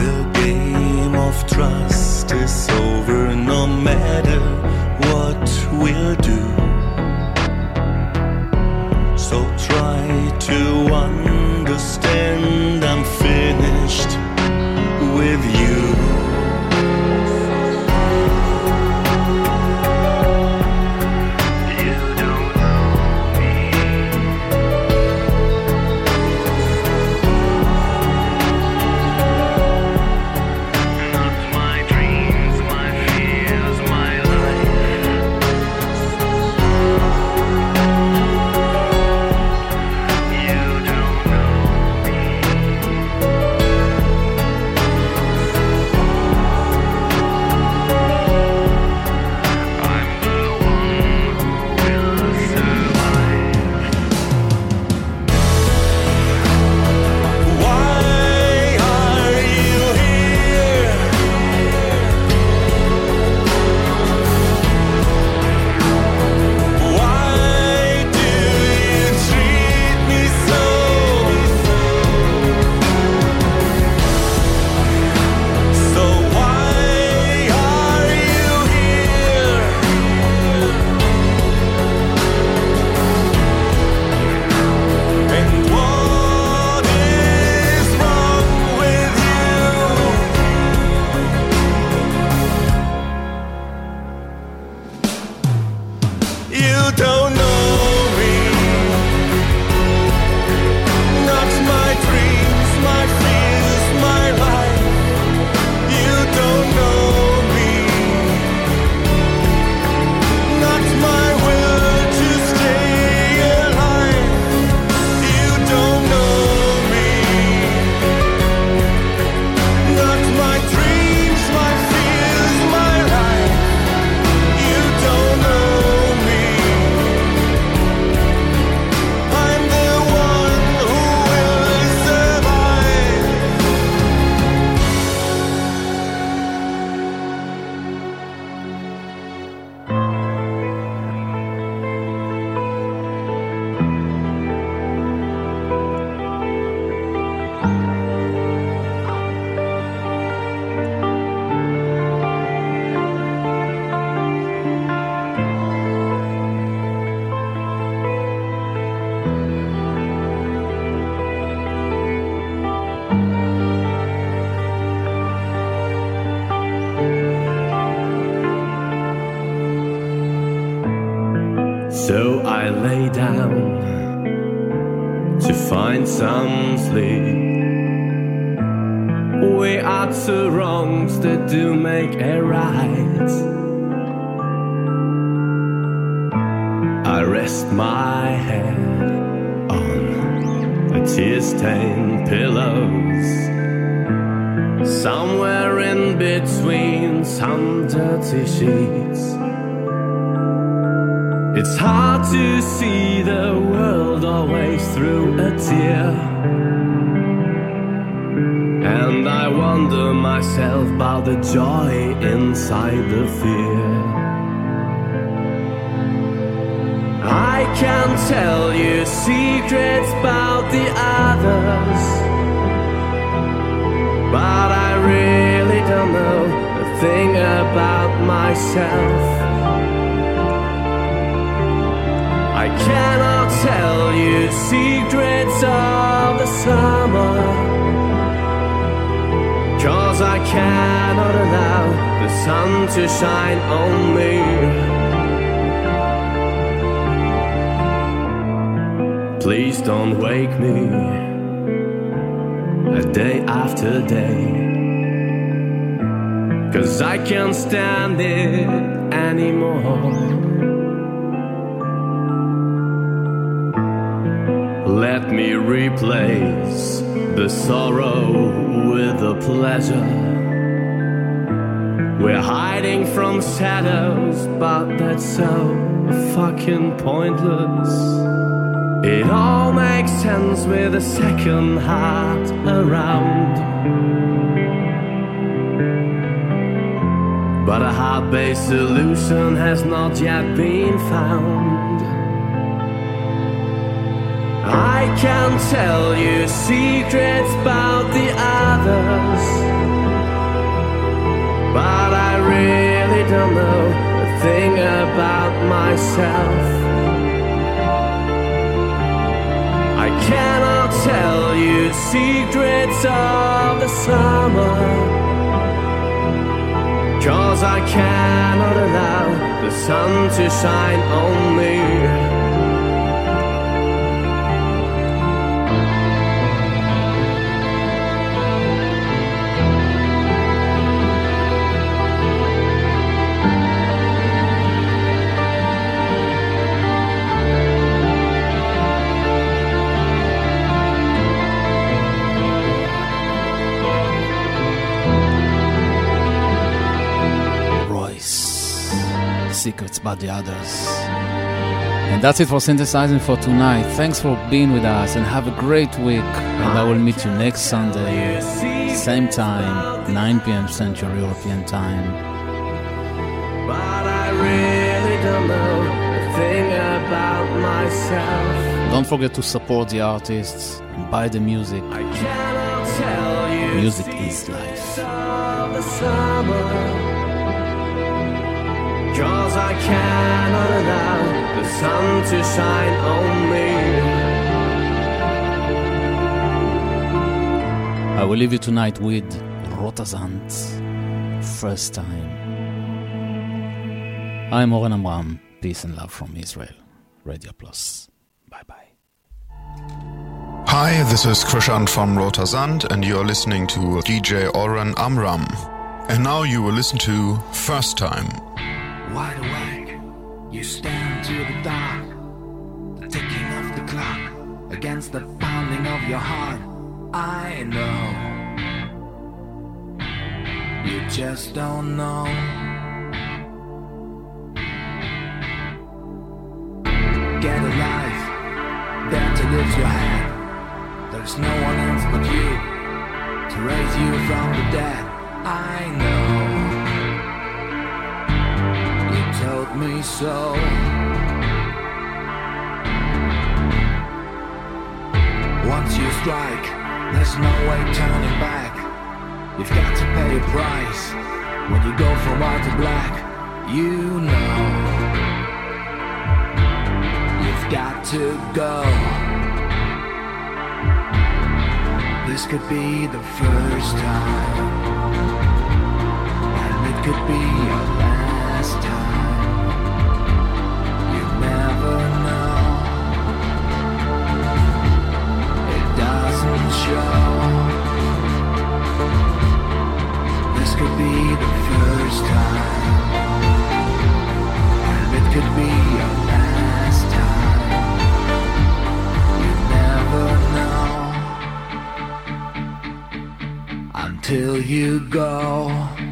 The game of trust second heart around. But a heart based solution has not yet been found. I can tell you secrets about the others, but I really don't know a thing about myself. I cannot tell you secrets of the summer, cause I cannot allow the sun to shine on me. Secrets about the others. And that's it for synthesizing for tonight. Thanks for being with us and have a great week. And I will meet you next Sunday, same time, 9 p.m. Central European Time. But I really don't know a thing about myself. Don't forget to support the artists and buy the music. Cannot tell you Music is life. Of the. Cause I cannot allow the sun to shine on me. I will leave you tonight with Rotersand, first time. I'm Oren Amram. Peace and love from Israel. Radio Plus. Bye bye. Hi, this is Krischan from Rotersand, and you're listening to DJ Oren Amram. And now you will listen to First Time. Wide awake, you stand to the dark, the ticking of the clock against the pounding of your heart. I know, you just don't know. Get alive, dare to lift your head. There's no one else but you to raise you from the dead. I know. Told me so. Once you strike, there's no way turning back. You've got to pay a price when you go from white to black. You know, you've got to go. This could be the first time, and it could be your last time. Time. You never know until you go.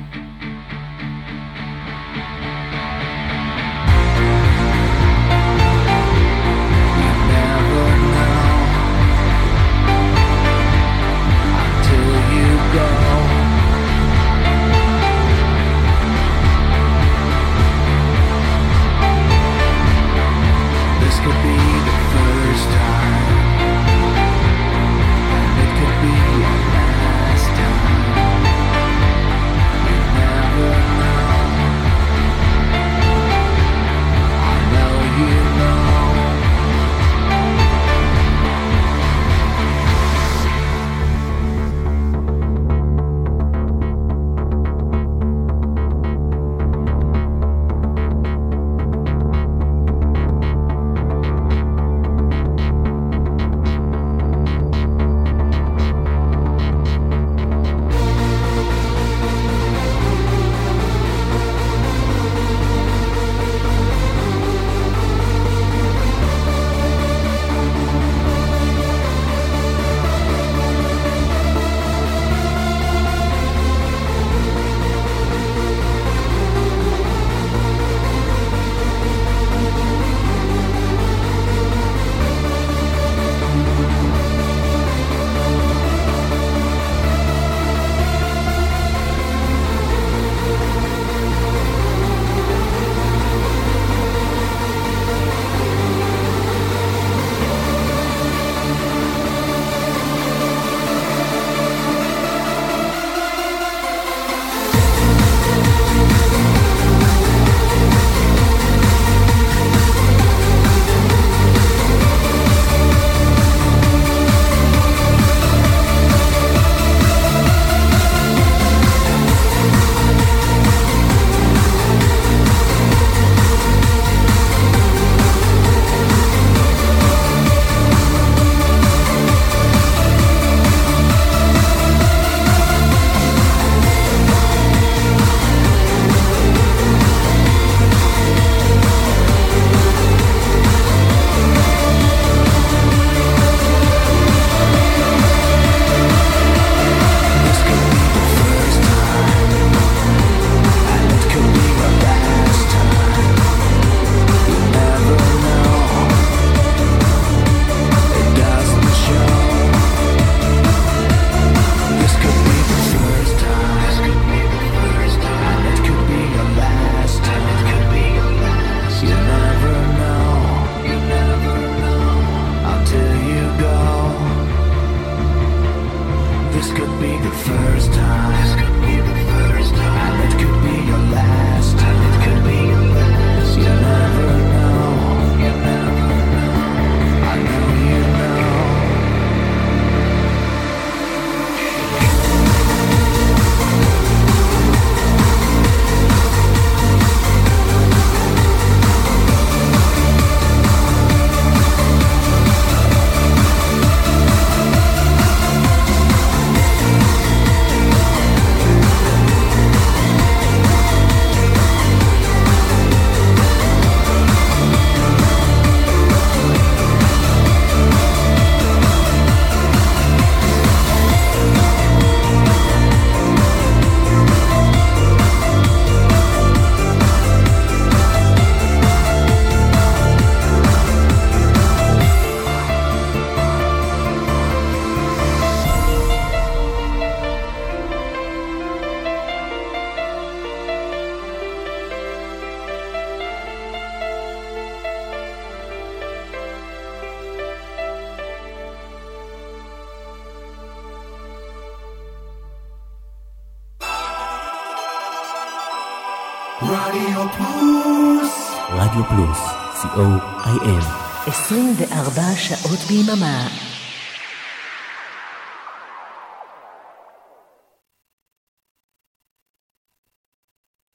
比妈妈。